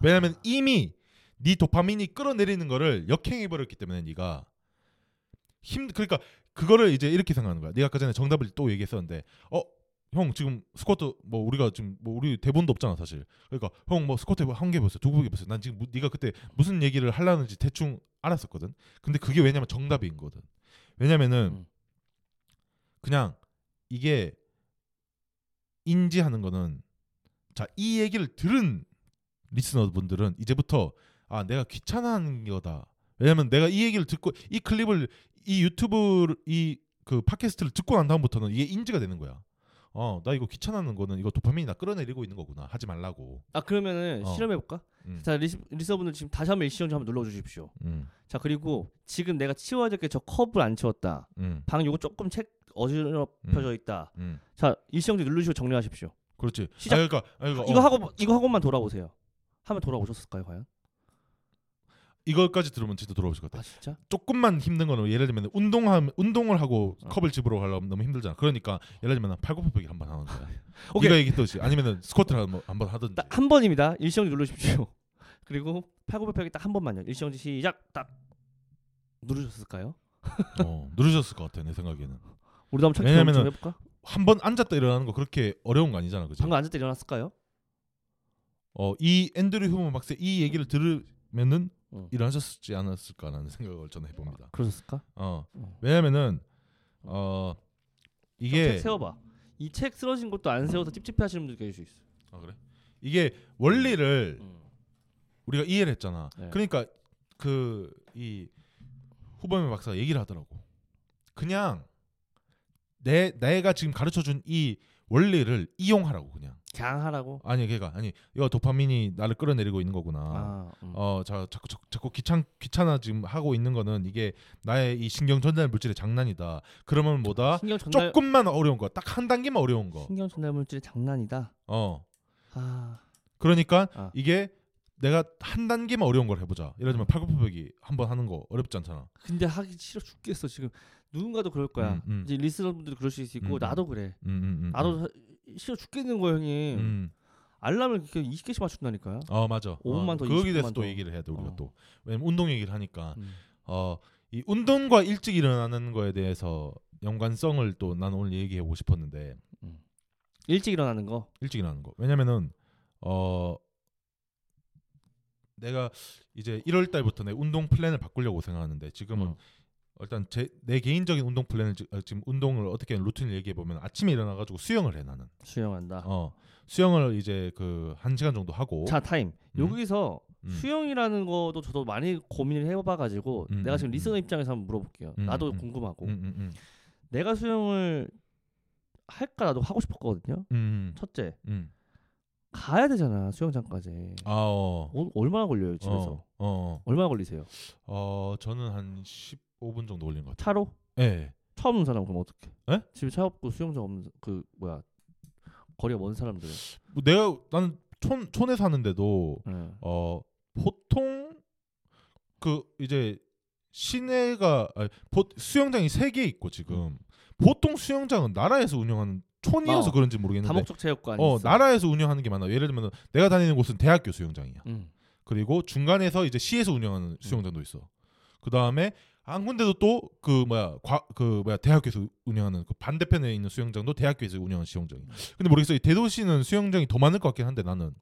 왜냐면 이미 네 도파민이 끌어내리는 거를 역행해 버렸기 때문에 네가 힘 그러니까 그거를 이제 이렇게 생각하는 거야 네가 아까 전에 정답을 또 얘기했었는데 어 형 지금 스쿼트 뭐 우리가 지금 뭐 우리 대본도 없잖아 사실. 그러니까 형 뭐 스쿼트 한개 봤어 두개 봤어 난 지금 무- 네가 그때 무슨 얘기를 하려는지 대충 알았었거든. 근데 그게 왜냐면 정답인 거든. 왜냐면은 음. 그냥 이게 인지하는 거는 자 이 얘기를 들은 listener분들은 이제부터 아 내가 귀찮아하는 거다. 왜냐면 내가 이 얘기를 듣고 이 클립을 이 유튜브 이 그 팟캐스트를 듣고 난 다음부터는 이게 인지가 되는 거야 어 나 이거 귀찮아하는 거는 이거 도파민이 나 끌어내리고 있는 거구나 하지 말라고 아 그러면은 어. 실험해 볼까? 음, 자 리스, listener분들 지금 다시 한번 일시정지 한번 눌러 주십시오. 음, 자 그리고 지금 내가 치워야 될 게 저 컵을 안 치웠다. 음, 방 요거 조금 책 어지럽혀져 있다. 음. 자 일시정지 누르시고 정리하십시오. 그렇지 시작. 아, 그러니까, 아, 그러니까, 이거 어, 하고 이거 하고만 돌아오세요. 하면 돌아오셨을까요 과연? 이거까지 들으면 진짜 돌아오실 것 같아 아 진짜? 조금만 힘든 거는 예를 들면 운동함 운동을 하고 어. 컵을 집으러 가려면 너무 힘들잖아. 그러니까 예를 들면 팔굽혀펴기 한번 하는 거야. 오케이. 네가 얘기했듯이 아니면은 스쿼트를 한번 한번 하든지. 딱 한 번입니다. 일시정지 누르십시오. 그리고 팔굽혀펴기 딱 한 번만요. 일시정지 시작. 딱 누르셨을까요? 어, 누르셨을 것 같아 내 생각에는. 우리도 한번 참 왜냐면은 좀 해볼까? 한 번 앉았다 일어나는 거 그렇게 어려운 거 아니잖아, 그지? 방금 때 일어났을까요? 어, 이 앤드류 휴먼 박사의 이 얘기를 들으면은 응. 일어나셨지 않았을까라는 생각을 저는 해봅니다. 그러셨을까? 어, 어. 왜냐면은 어 이게 이게 세워봐. 이 책 쓰러진 것도 안 세워서 찝찝해하시는 분들 계실 수 있어. 아, 그래? 이게 원리를 음. 우리가 이해를 했잖아. 네. 그러니까 그 이 후보명 박사가 얘기를 하더라고. 그냥 내 내가 지금 가르쳐 준 이 원리를 이용하라고 그냥. 그냥 하라고. 아니 걔가 아니 이거 도파민이 나를 끌어내리고 있는 거구나. 아, 음. 어, 자, 자꾸 자꾸, 귀찮 귀찮아 지금 하고 있는 거는 이게 나의 이 신경 전달 물질의 장난이다. 그러면 뭐다? 신경 전달 조금만 어려운 거, 딱 한 단계만 어려운 거. 신경 전달 물질의 장난이다. 어, 아, 그러니까 아. 이게 내가 한 단계만 어려운 걸 해보자. 예를 들면 팔굽혀펴기 한번 하는 거 어렵지 않잖아. 근데 하기 싫어 죽겠어 지금. 누군가도 그럴 거야. 음, 음. 이제 리스너분들도 그럴 수 있고 음, 나도 그래. 음, 음, 음, 나도 사- 싫어 죽겠는 거야 형님. 음. 알람을 이렇게 20개씩 맞춘다니까요. 어 맞아. 5분만 어, 더, 거기에 20분만 대해서 또 더. 얘기를 해야 돼 우리가 어. 또. 왜냐면 운동 얘기를 하니까 음. 어 이 운동과 일찍 일어나는 거에 대해서 연관성을 또난 오늘 얘기하고 싶었는데 일찍 일어나는 거. 일찍 일어나는 거. 왜냐면은 어 내가 이제 1월 달부터 내 운동 플랜을 바꾸려고 생각하는데 지금은 음. 일단 제 내 개인적인 운동 플랜을 지- 어, 지금 운동을 어떻게 루틴을 얘기해 보면 아침에 일어나 가지고 수영을 해 나는. 수영한다. 어. 수영을 이제 그 한 시간 정도 하고 자 타임. 음. 여기서 음. 수영이라는 것도 저도 많이 고민을 해봐 가지고 음, 내가 음, 지금 음. listener 입장에서 한번 물어볼게요. 음, 나도 음. 궁금하고 음, 음, 음. 내가 수영을 할까 나도 하고 싶었거든요. 음. 첫째 음. 가야 되잖아 수영장까지. 아, 어. 어, 얼마나 걸려요 집에서? 어. 어. 얼마나 걸리세요? 어, 저는 한 15분 정도 걸린 것 같아요. 차로? 예. 차 없는 사람 그럼 어떻게? 에? 집에 차 없고 수영장 없는 사- 그 뭐야 거리가 먼 사람들. 뭐 내가 나는 촌 촌에 사는데도 예. 어 보통 그 이제 시내가 아니, 보, 수영장이 세 개 있고 지금 보통 수영장은 나라에서 운영하는 촌이어서 어. 그런지 모르겠는데 다목적 체육관이 어 있어. 나라에서 운영하는 게 많아. 예를 들면 내가 다니는 곳은 대학교 수영장이야. 음. 그리고 중간에서 이제 시에서 운영하는 수영장도 있어. 그 다음에 한 군데도 또 그 뭐야 과, 그 뭐야 대학교에서 운영하는 그 반대편에 있는 수영장도 대학교에서 운영하는 수영장이. 근데 모르겠어. 이 대도시는 수영장이 더 많을 것 같긴 한데 나는.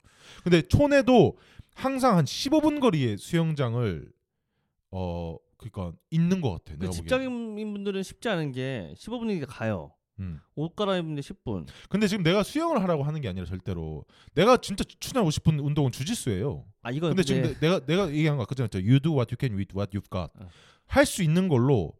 근데 촌에도 항상 한 15분 거리에 수영장을 어 그러니까 있는 것 같아. 그 내가. 직장인 분들은 쉽지 않은 게 15분이니까 가요. 음. 옷 갈아입는데 10분. 근데 지금 내가 수영을 하라고 하는 게 아니라 절대로 내가 진짜 추천하고 싶은 운동은 주짓수예요. 아 이건 근데 지금 내, 가 내가 얘기한 거 그잖아. You do what you can with what you've got. 어. 할 수 있는 걸로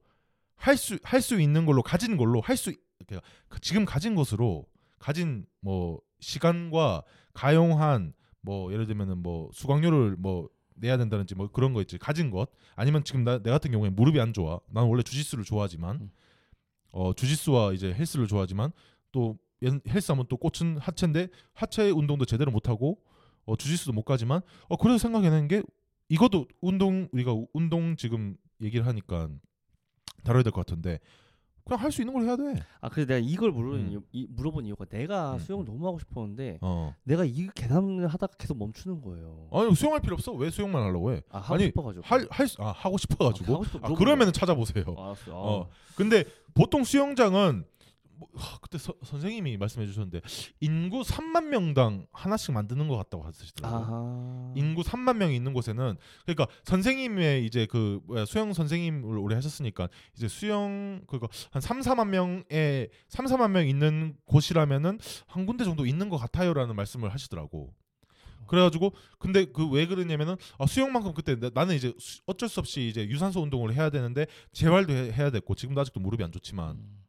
할 수 할 수 있는 걸로 가진 걸로 할수 그러니까 지금 가진 것으로 가진 뭐 시간과 가용한 뭐 예를 들면은 뭐 수강료를 뭐 내야 된다든지 뭐 그런 거 있지 가진 것 아니면 지금 나, 내 같은 경우에 무릎이 안 좋아 나는 원래 주짓수를 좋아하지만 음. 어 주짓수와 이제 헬스를 좋아하지만 또 연- 헬스 하면 또 꽂힌 하체인데 하체 운동도 제대로 못 하고 어 주짓수도 못 가지만 어 그래서 생각해낸 게 이것도 운동 우리가 우- 운동 지금 얘기를 하니까 다뤄야 될 것 같은데 그냥 할 수 있는 걸 해야 돼. 아 그래서 내가 이걸 물어본, 음. 이, 물어본 이유가 내가 음, 수영을 너무 하고 싶었는데 어. 내가 이 계산을 하다가 계속 멈추는 거예요. 아니 수영할 필요 없어. 왜 수영만 하려고 해? 아 하고 아니, 싶어가지고. 할할아 하고 싶어가지고. 아 그러면은 거야. 찾아보세요. 알았어. 어. 근데 보통 수영장은 뭐, 하, 그때 서, 선생님이 말씀해 주셨는데 인구 3만 명당 하나씩 만드는 것 같다고 하시더라고요. 아하. 인구 3만 명이 있는 곳에는 그러니까 선생님의 이제 그 뭐야 수영 선생님을 오래 하셨으니까 이제 수영 그거 한 3, 4만 명의 3, 4만 명 있는 곳이라면은 한 군데 정도 있는 것 같아요라는 말씀을 하시더라고. 그래가지고 근데 그 왜 그러냐면은 아, 수영만큼 그때 나, 나는 이제 수- 어쩔 수 없이 이제 유산소 운동을 해야 되는데 재활도 해, 해야 됐고 지금도 아직도 무릎이 안 좋지만 음.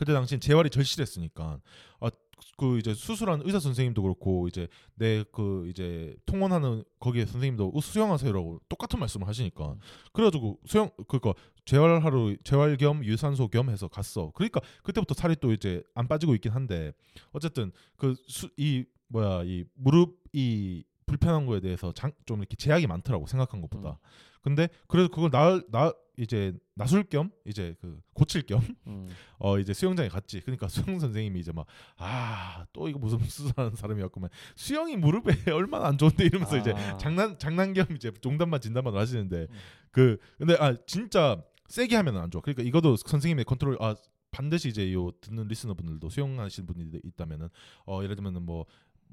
그때 당시엔 재활이 절실했으니까 아 그 이제 수술한 의사 선생님도 그렇고 이제 내 그 이제 통원하는 거기에 선생님도 어, 수영하세요라고 똑같은 말씀을 하시니까 그래가지고 수영 그니까 재활하러 재활 겸 유산소 겸 해서 갔어. 그러니까 그때부터 살이 또 이제 안 빠지고 있긴 한데 어쨌든 그 이 뭐야 이 무릎 이 불편한 거에 대해서 장, 좀 이렇게 제약이 많더라고 생각한 것보다. 근데 그래도 그걸 나, 나 이제 나술 겸 이제 그 고칠 겸 음. 어 이제 수영장에 갔지. 그러니까 수영 선생님이 이제 막 아 또 이거 무슨 수술하는 사람이었구만. 수영이 무릎에 얼마나 안 좋은데 이러면서 이제 아. 장난 장난 겸 이제 농담만 진담만 하시는데 음. 그 근데 아 진짜 세게 하면 안 좋아. 그러니까 이것도 선생님의 컨트롤 아 반드시 이제 요 듣는 리스너분들도 수영하시는 분이 있다면은 어 예를 들면은 뭐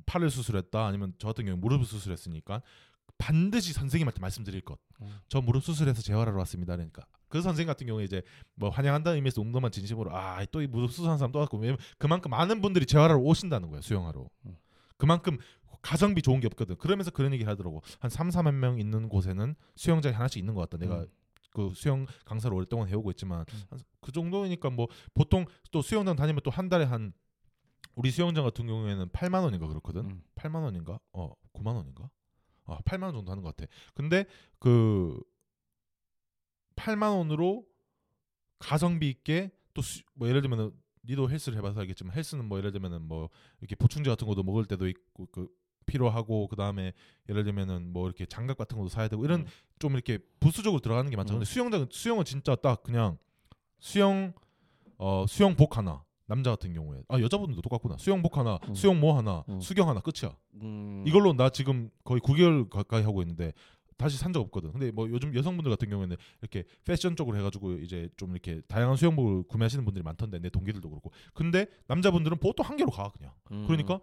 팔을 수술했다 아니면 저 같은 경우 무릎을 수술했으니까 반드시 선생님한테 말씀드릴 것. 음. 저 무릎 수술해서 재활하러 왔습니다. 그러니까 그 선생님 같은 경우에 이제 뭐 환영한다는 의미에서 농담만 진심으로 아 또 이 무릎 수술한 사람 또 왔고 왜냐면 그만큼 많은 분들이 재활하러 오신다는 거예요 수영하러. 음. 그만큼 가성비 좋은 게 없거든. 그러면서 그런 얘기 하더라고. 한 3, 4만 명 있는 곳에는 수영장이 하나씩 있는 것 같다. 내가 음. 그 수영 강사를 오랫동안 해오고 있지만 음. 한그 정도니까 뭐 보통 또 수영장 다니면 또 한 달에 한 우리 수영장 같은 경우에는 8만 원인가 그렇거든. 음. 8만 원인가? 어, 9만 원인가? 아, 8만 원 정도 하는 것 같아. 근데 그 8만 원으로 가성비 있게 또 뭐 예를 들면은 니도 헬스를 해봐서 알겠지만 헬스는 뭐 예를 들면은 뭐 이렇게 보충제 같은 것도 먹을 때도 있고 그 필요하고 그 다음에 예를 들면은 뭐 이렇게 장갑 같은 것도 사야 되고 이런 음. 좀 이렇게 부수적으로 들어가는 게 많죠. 음. 근데 수영장 수영은 진짜 딱 그냥 수영 어 수영복 하나 남자 같은 경우에 아 여자분들도 똑같구나 수영복 하나 음. 수영모 하나 음. 수경 하나 끝이야. 음. 이걸로 나 지금 거의 9개월 가까이 하고 있는데 다시 산 적 없거든. 근데 뭐 요즘 여성분들 같은 경우에는 이렇게 패션 쪽으로 해가지고 이제 좀 이렇게 다양한 수영복을 구매하시는 분들이 많던데 내 동기들도 그렇고. 근데 남자분들은 보통 한 개로 가 그냥. 음. 그러니까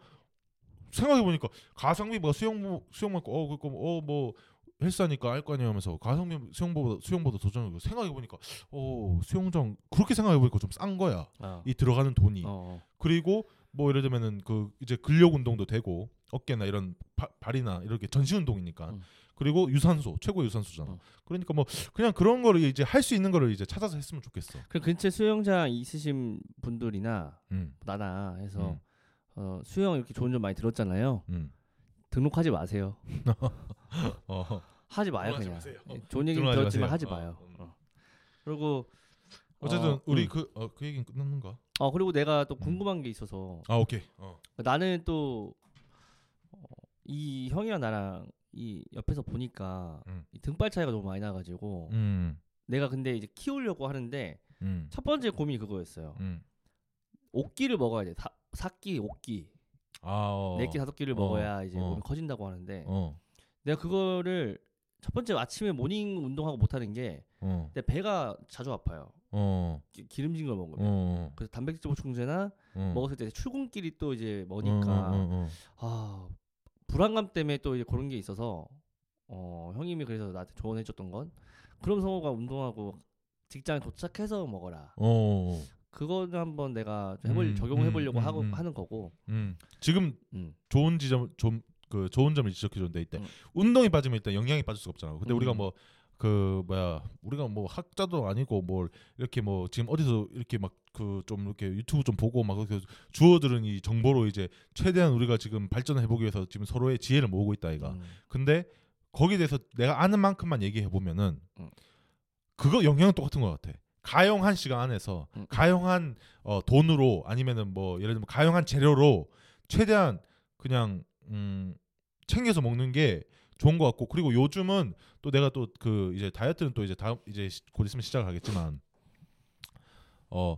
생각해 보니까 가성비가 수영복 수영복 어 그거 어뭐 헬스하니까 알거 아니야 하면서 가성비 수영복보다 수영보다 도전하고 생각해 보니까 어 수영장 그렇게 생각해 보니까 좀 싼 거야 아. 이 들어가는 돈이 어. 그리고 뭐 예를 들면은 그 이제 근력 운동도 되고 어깨나 이런 바- 발이나 이렇게 전신 운동이니까 음. 그리고 유산소 최고 유산소잖아 음. 그러니까 뭐 그냥 그런 거를 이제 할 수 있는 거를 이제 찾아서 했으면 좋겠어 그 근처 수영장 있으신 분들이나 음, 나나 해서 음. 어, 수영 이렇게 좋은 점 많이 들었잖아요. 음. 등록하지 마세요. 어. 하지 마요 그냥. 예, 좋은 얘기 들었지만. 하지 어, 마요. 음. 어. 그리고 어쨌든 어, 우리 음. 그어그 얘기는 끝났는가 어 그리고 내가 또 음. 궁금한 게 있어서 아 오케이 어. 나는 또 이 형이랑 나랑 이 옆에서 보니까 음. 이 등발 차이가 너무 많이 나가지고 음, 내가 근데 이제 키우려고 하는데 음, 첫 번째 고민이 그거였어요. 음. 오끼를 먹어야 돼. 사, 사끼, 오끼, 아, 어. 네 끼, 다섯 끼를 어, 먹어야 이제 어. 몸이 커진다고 하는데 어, 내가 그거를 첫 번째 아침에 morning 운동하고 못 하는 게 어, 내 배가 자주 아파요. 어, 기, 기름진 걸 먹으면. 어, 그래서 단백질 보충제나 어. 먹었을 때 출근길이 또 이제 어, 머니까 어, 어, 어. 아 불안감 때문에 또 이제 그런 게 있어서 어 형님이 그래서 나한테 조언해줬던 건 그럼 성호가 운동하고 직장에 도착해서 먹어라. 어, 그거는 한번 내가 좀 해볼 음, 적용해 보려고 음, 하고 음. 하는 거고. 음. 지금 음. 좋은 지점 좀 그 좋은 점을 지적해 줬는데 이때 음. 운동이 빠지면 일단 영양이 빠질 수가 없잖아. 근데 음. 우리가 뭐 그 뭐야 우리가 뭐 학자도 아니고 뭘 이렇게 뭐 지금 어디서 이렇게 막 그 좀 이렇게 유튜브 좀 보고 막 그렇게 주워들은 이 정보로 이제 최대한 우리가 지금 발전해 보기 위해서 지금 서로의 지혜를 모으고 있다 이가. 음. 근데 거기에 대해서 내가 아는 만큼만 얘기해 보면은 음. 그거 영향은 똑같은 것 같아. 가용한 시간 안에서 음. 가용한 어, 돈으로 아니면은 뭐 예를 들면 가용한 재료로 최대한 그냥 음, 챙겨서 먹는 게 좋은 것 같고 그리고 요즘은 또 내가 또 그 이제 다이어트는 또 이제 다음 이제 시- 곧 있으면 시작을 하겠지만 어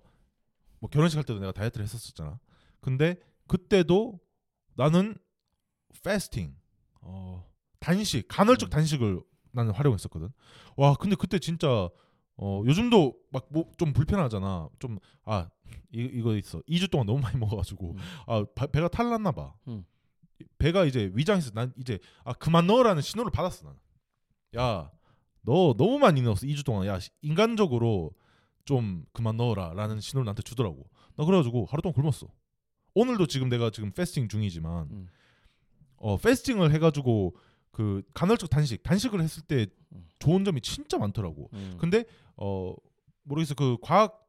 뭐 결혼식 할 때도 내가 다이어트를 했었었잖아. 근데 그때도 나는 패스팅 어 단식 간헐적 음. 단식을 나는 활용했었거든. 와 근데 그때 진짜 어 요즘도 막 뭐 좀 불편하잖아. 좀 아 이거 있어. 2주 동안 너무 많이 먹어가지고 음. 아 바- 배가 탈났나 봐. 음. 배가 이제 위장에서 난 이제 아 그만 넣으라는 신호를 받았어 나는. 야 너 너무 많이 넣었어 2주 동안. 야 시- 인간적으로 좀 그만 넣어라라는 신호를 나한테 주더라고. 나 그래가지고 하루 동안 굶었어. 오늘도 지금 내가 지금 패스팅 중이지만 음. 어 패스팅을 해가지고 그 간헐적 단식 단식을 했을 때 음. 좋은 점이 진짜 많더라고. 음. 근데 어 모르겠어. 그 과학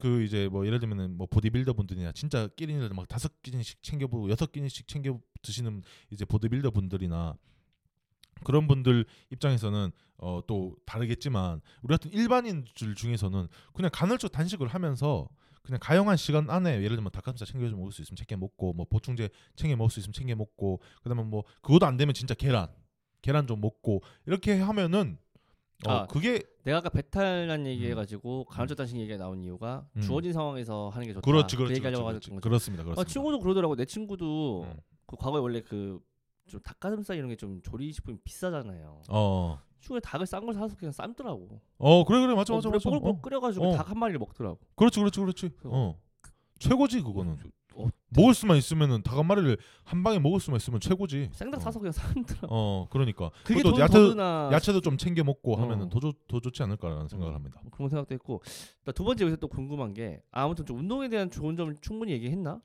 그 이제 뭐 예를 들면은 뭐 보디빌더 분들이나 진짜 끼니를 막 다섯 끼니씩 챙겨보고 여섯 끼니씩 챙겨 드시는 이제 보디빌더 분들이나 그런 분들 입장에서는 어 또 다르겠지만 우리 같은 일반인들 중에서는 그냥 간헐적 단식을 하면서 그냥 가용한 시간 안에 예를 들면 닭가슴살 챙겨 먹을 수 있으면 챙겨 먹고 뭐 보충제 챙겨 먹을 수 있으면 챙겨 먹고 그다음에 뭐 그것도 안 되면 진짜 계란 계란 좀 먹고 이렇게 하면은 어 아, 그게 내가 아까 배탈난 얘기해가지고 간헐적 단식 얘기가 나온 이유가 음. 주어진 상황에서 하는 게 좋다. 그렇지 그 그렇지 얘기하려고 그렇지, 그렇지. 거죠. 그렇습니다 아, 그렇습니다. 친구도 그러더라고. 내 친구도 음. 그 과거에 원래 그 좀 닭가슴살 이런 게 좀 조리 식품이 비싸잖아요. 어 시중에 닭을 싼 걸 사서 그냥 삶더라고. 어 그래 그래 맞아 맞아 물에 맞아. 뽀글뽀글 어. 끓여가지고 어. 닭한 마리를 먹더라고. 그렇지 그렇지 그렇지. 어 최고지 그거는. 어, 먹을 수만 있으면은 닭한 마리를 한 방에 먹을 수만 있으면 최고지. 생닭 어. 사서 그냥 삶더라고. 어 그러니까 그게 돈 야채 더 드나 야채도 좀 챙겨 먹고 어. 하면은 더, 좋, 더 좋지 않을까라는 생각을 합니다. 뭐 그런 생각도 했고 나두 번째 여기서 또 궁금한 게 아무튼 좀 운동에 대한 좋은 점을 충분히 얘기했나?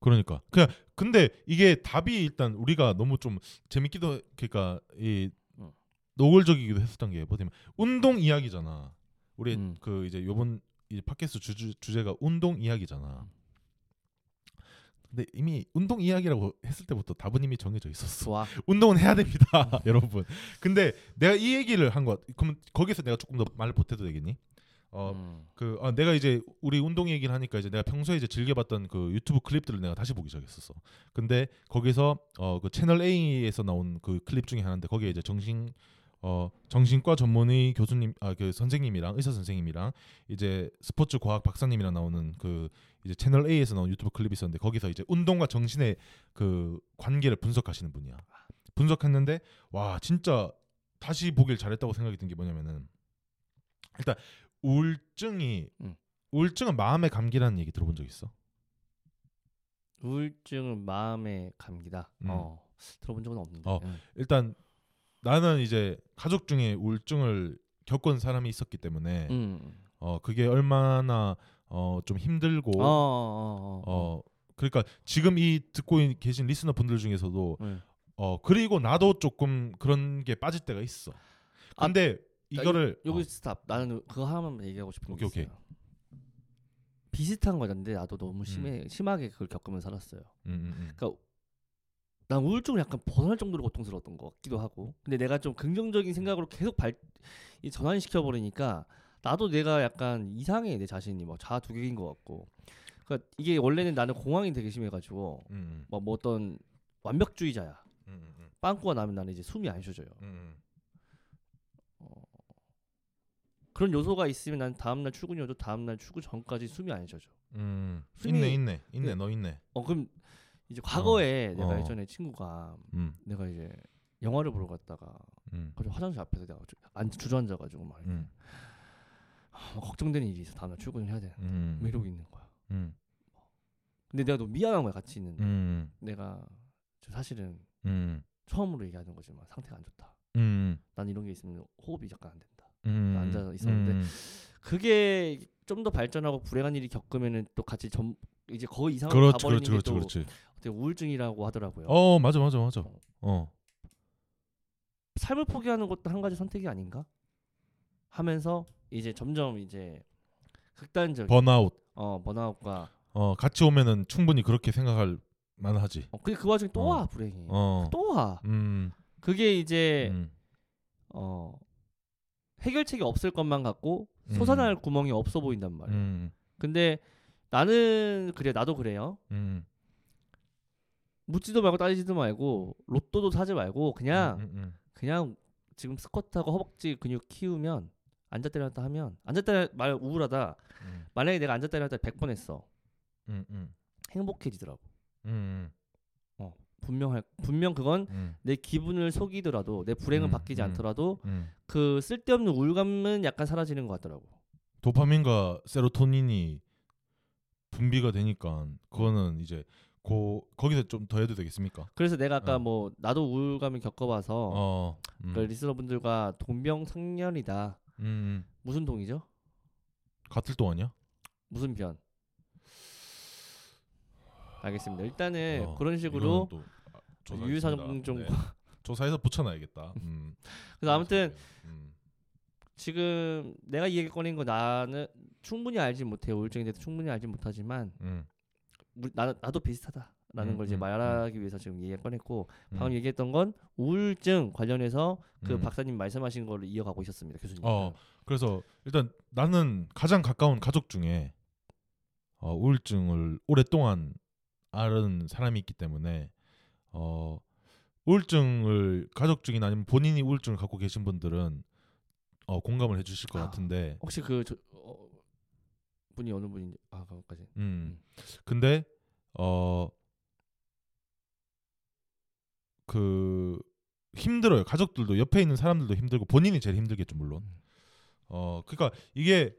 그러니까 그냥 근데 이게 답이 일단 우리가 너무 좀 재밌기도 그러니까 이 어. 노골적이기도 했었던 게 뭐냐면 운동 이야기잖아. 우리 음. 그 이제 요번 이 팟캐스트 주제가 운동 이야기잖아. 근데 이미 운동 이야기라고 했을 때부터 답은 이미 정해져 있었어. 좋아. 운동은 해야 됩니다, 여러분. 근데 내가 이 얘기를 한 것, 그럼 거기서 내가 조금 더 말을 보태도 되겠니? 어, 음. 그 아, 내가 이제 우리 운동 얘기를 하니까 이제 내가 평소에 이제 즐겨봤던 그 유튜브 클립들을 내가 다시 보기 시작했었어. 근데 거기서 어 그 채널 A에서 나온 그 클립 중에 하나인데 거기에 이제 정신 어 정신과 전문의 교수님 아 그 선생님이랑 의사 선생님이랑 이제 스포츠 과학 박사님이랑 나오는 그 이제 채널 A에서 나온 유튜브 클립이 있었는데 거기서 이제 운동과 정신의 그 관계를 분석하시는 분이야. 분석했는데 와 진짜 다시 보길 잘했다고 생각이 든 게 뭐냐면은 일단 우울증이 음. 우울증은 마음의 감기라는 얘기 들어본 적 있어? 우울증은 마음의 감기다. 음. 어 들어본 적은 없는데. 어. 응. 일단 나는 이제 가족 중에 우울증을 겪은 사람이 있었기 때문에 음. 어 그게 얼마나 어 좀 힘들고 어, 어, 어, 어, 어. 그러니까 지금 이 듣고 있- 계신 리스너 분들 중에서도 네. 어 그리고 나도 조금 그런 게 빠질 때가 있어. 아, 근데 이거를 여기 어, 스탑. 나는 그거 하나만 얘기하고 싶은 게 오케이, 있어요. 비슷한 거였는데 나도 너무 심해 심하게 그걸 겪으면서 살았어요. 음, 음, 음. 그러니까 난 우울증을 약간 벗어날 정도로 고통스러웠던 것 같기도 하고. 근데 내가 좀 긍정적인 생각으로 계속 발 이 전환시켜 버리니까 나도 내가 약간 이상해 내 자신이 막 자아 두 개인 것 같고. 그러니까 이게 원래는 나는 공황이 되게 심해가지고 음, 뭐, 뭐 어떤 완벽주의자야. 음, 음, 음, 빵꾸가 나면 나는 이제 숨이 안 쉬어져요. 음, 그런 요소가 있으면 난 다음날 출근이어도 다음날 출근 전까지 숨이 안 쉬어져. 음. 숨이- 있네 있네 있네 네. 너 있네. 어 그럼 이제 과거에 내가 어. 예전에 친구가 음, 내가 이제 영화를 보러 갔다가 음, 화장실 앞에서 내가 주- 안 주저앉아가지고 막, 음, 아, 막 걱정되는 일이 있어 다음날 출근을 해야 되나 음, 뭐 이러고 있는 거야. 음, 근데 내가 너무 미안한 거야 같이 있는데 음, 내가 저 사실은 음, 처음으로 얘기하는 거지만 상태가 안 좋다. 음, 난 이런 게 있으면 호흡이 잠깐 안 된다. 음, 앉아 있었는데 음. 그게 좀 더 발전하고 불행한 일이 겪으면은 또 같이 점 이제 거의 이상으로 그렇지 가버리는 그렇지 게 그렇지 또 그렇지. 어떻게 우울증이라고 하더라고요. 어 맞아 맞아 맞아. 어. 삶을 포기하는 것도 한 가지 선택이 아닌가? 하면서 이제 점점 이제 극단적 번아웃. 어 번아웃과 어 같이 오면은 충분히 그렇게 생각할 만하지. 어, 그게 그 와중에 또 어. 와 불행이 어. 또 와. 음. 그게 이제 음. 어 해결책이 없을 것만 같고 음. 솟아날 구멍이 없어 보인단 말이야. 음. 근데 나는 그래 나도 그래요. 음. 묻지도 말고 따지지도 말고 로또도 사지 말고 그냥 음, 음, 그냥 지금 스쿼트하고 허벅지 근육 키우면 앉았다 일어났다 하면 앉았다 말 우울하다 음. 만약에 내가 앉았다 일어났다 100번 했어 음. 음. 행복해지더라고 음. 분명 할 분명 그건 음. 내 기분을 속이더라도 내 불행은 음, 바뀌지 음. 않더라도 음. 그 쓸데없는 우울감은 약간 사라지는 것 같더라고 도파민과 세로토닌이 분비가 되니까 그거는 이제 고 거기서 좀 더 해도 되겠습니까? 그래서 내가 아까 어. 뭐 나도 우울감을 겪어봐서 어. 음. 그 리스너분들과 동병상련이다 음, 음. 무슨 동이죠? 같을 동안이야? 무슨 변? 알겠습니다. 일단은 어, 그런 식으로 아. 유유사정종 네. 조사해서 붙여놔야겠다. 음. 그래서 아무튼 음. 지금 내가 이 얘기 꺼낸 거 나는 충분히 알지 못해요. 우울증에 대해서 충분히 알지 못하지만 음. 우- 나, 나도 비슷하다 라는 음, 걸 이제 음, 말하기 위해서 지금 얘기 꺼냈고 방금 음. 얘기했던 건 우울증 관련해서 그 음. 박사님 말씀하신 거를 이어가고 있었습니다. 교수님. 어. 그래서 일단 나는 가장 가까운 가족 중에 어, 우울증을 오랫동안 앓은 사람이 있기 때문에 어, 우울증을 가족 중이나 아니면 본인이 우울증을 갖고 계신 분들은 어, 공감을 해주실 것 아. 같은데 혹시 그 저, 어, 분이 어느 분인지 아 그까지. 음. 근데 어 그 힘들어요. 가족들도 옆에 있는 사람들도 힘들고 본인이 제일 힘들겠죠 물론. 음. 어 그러니까 이게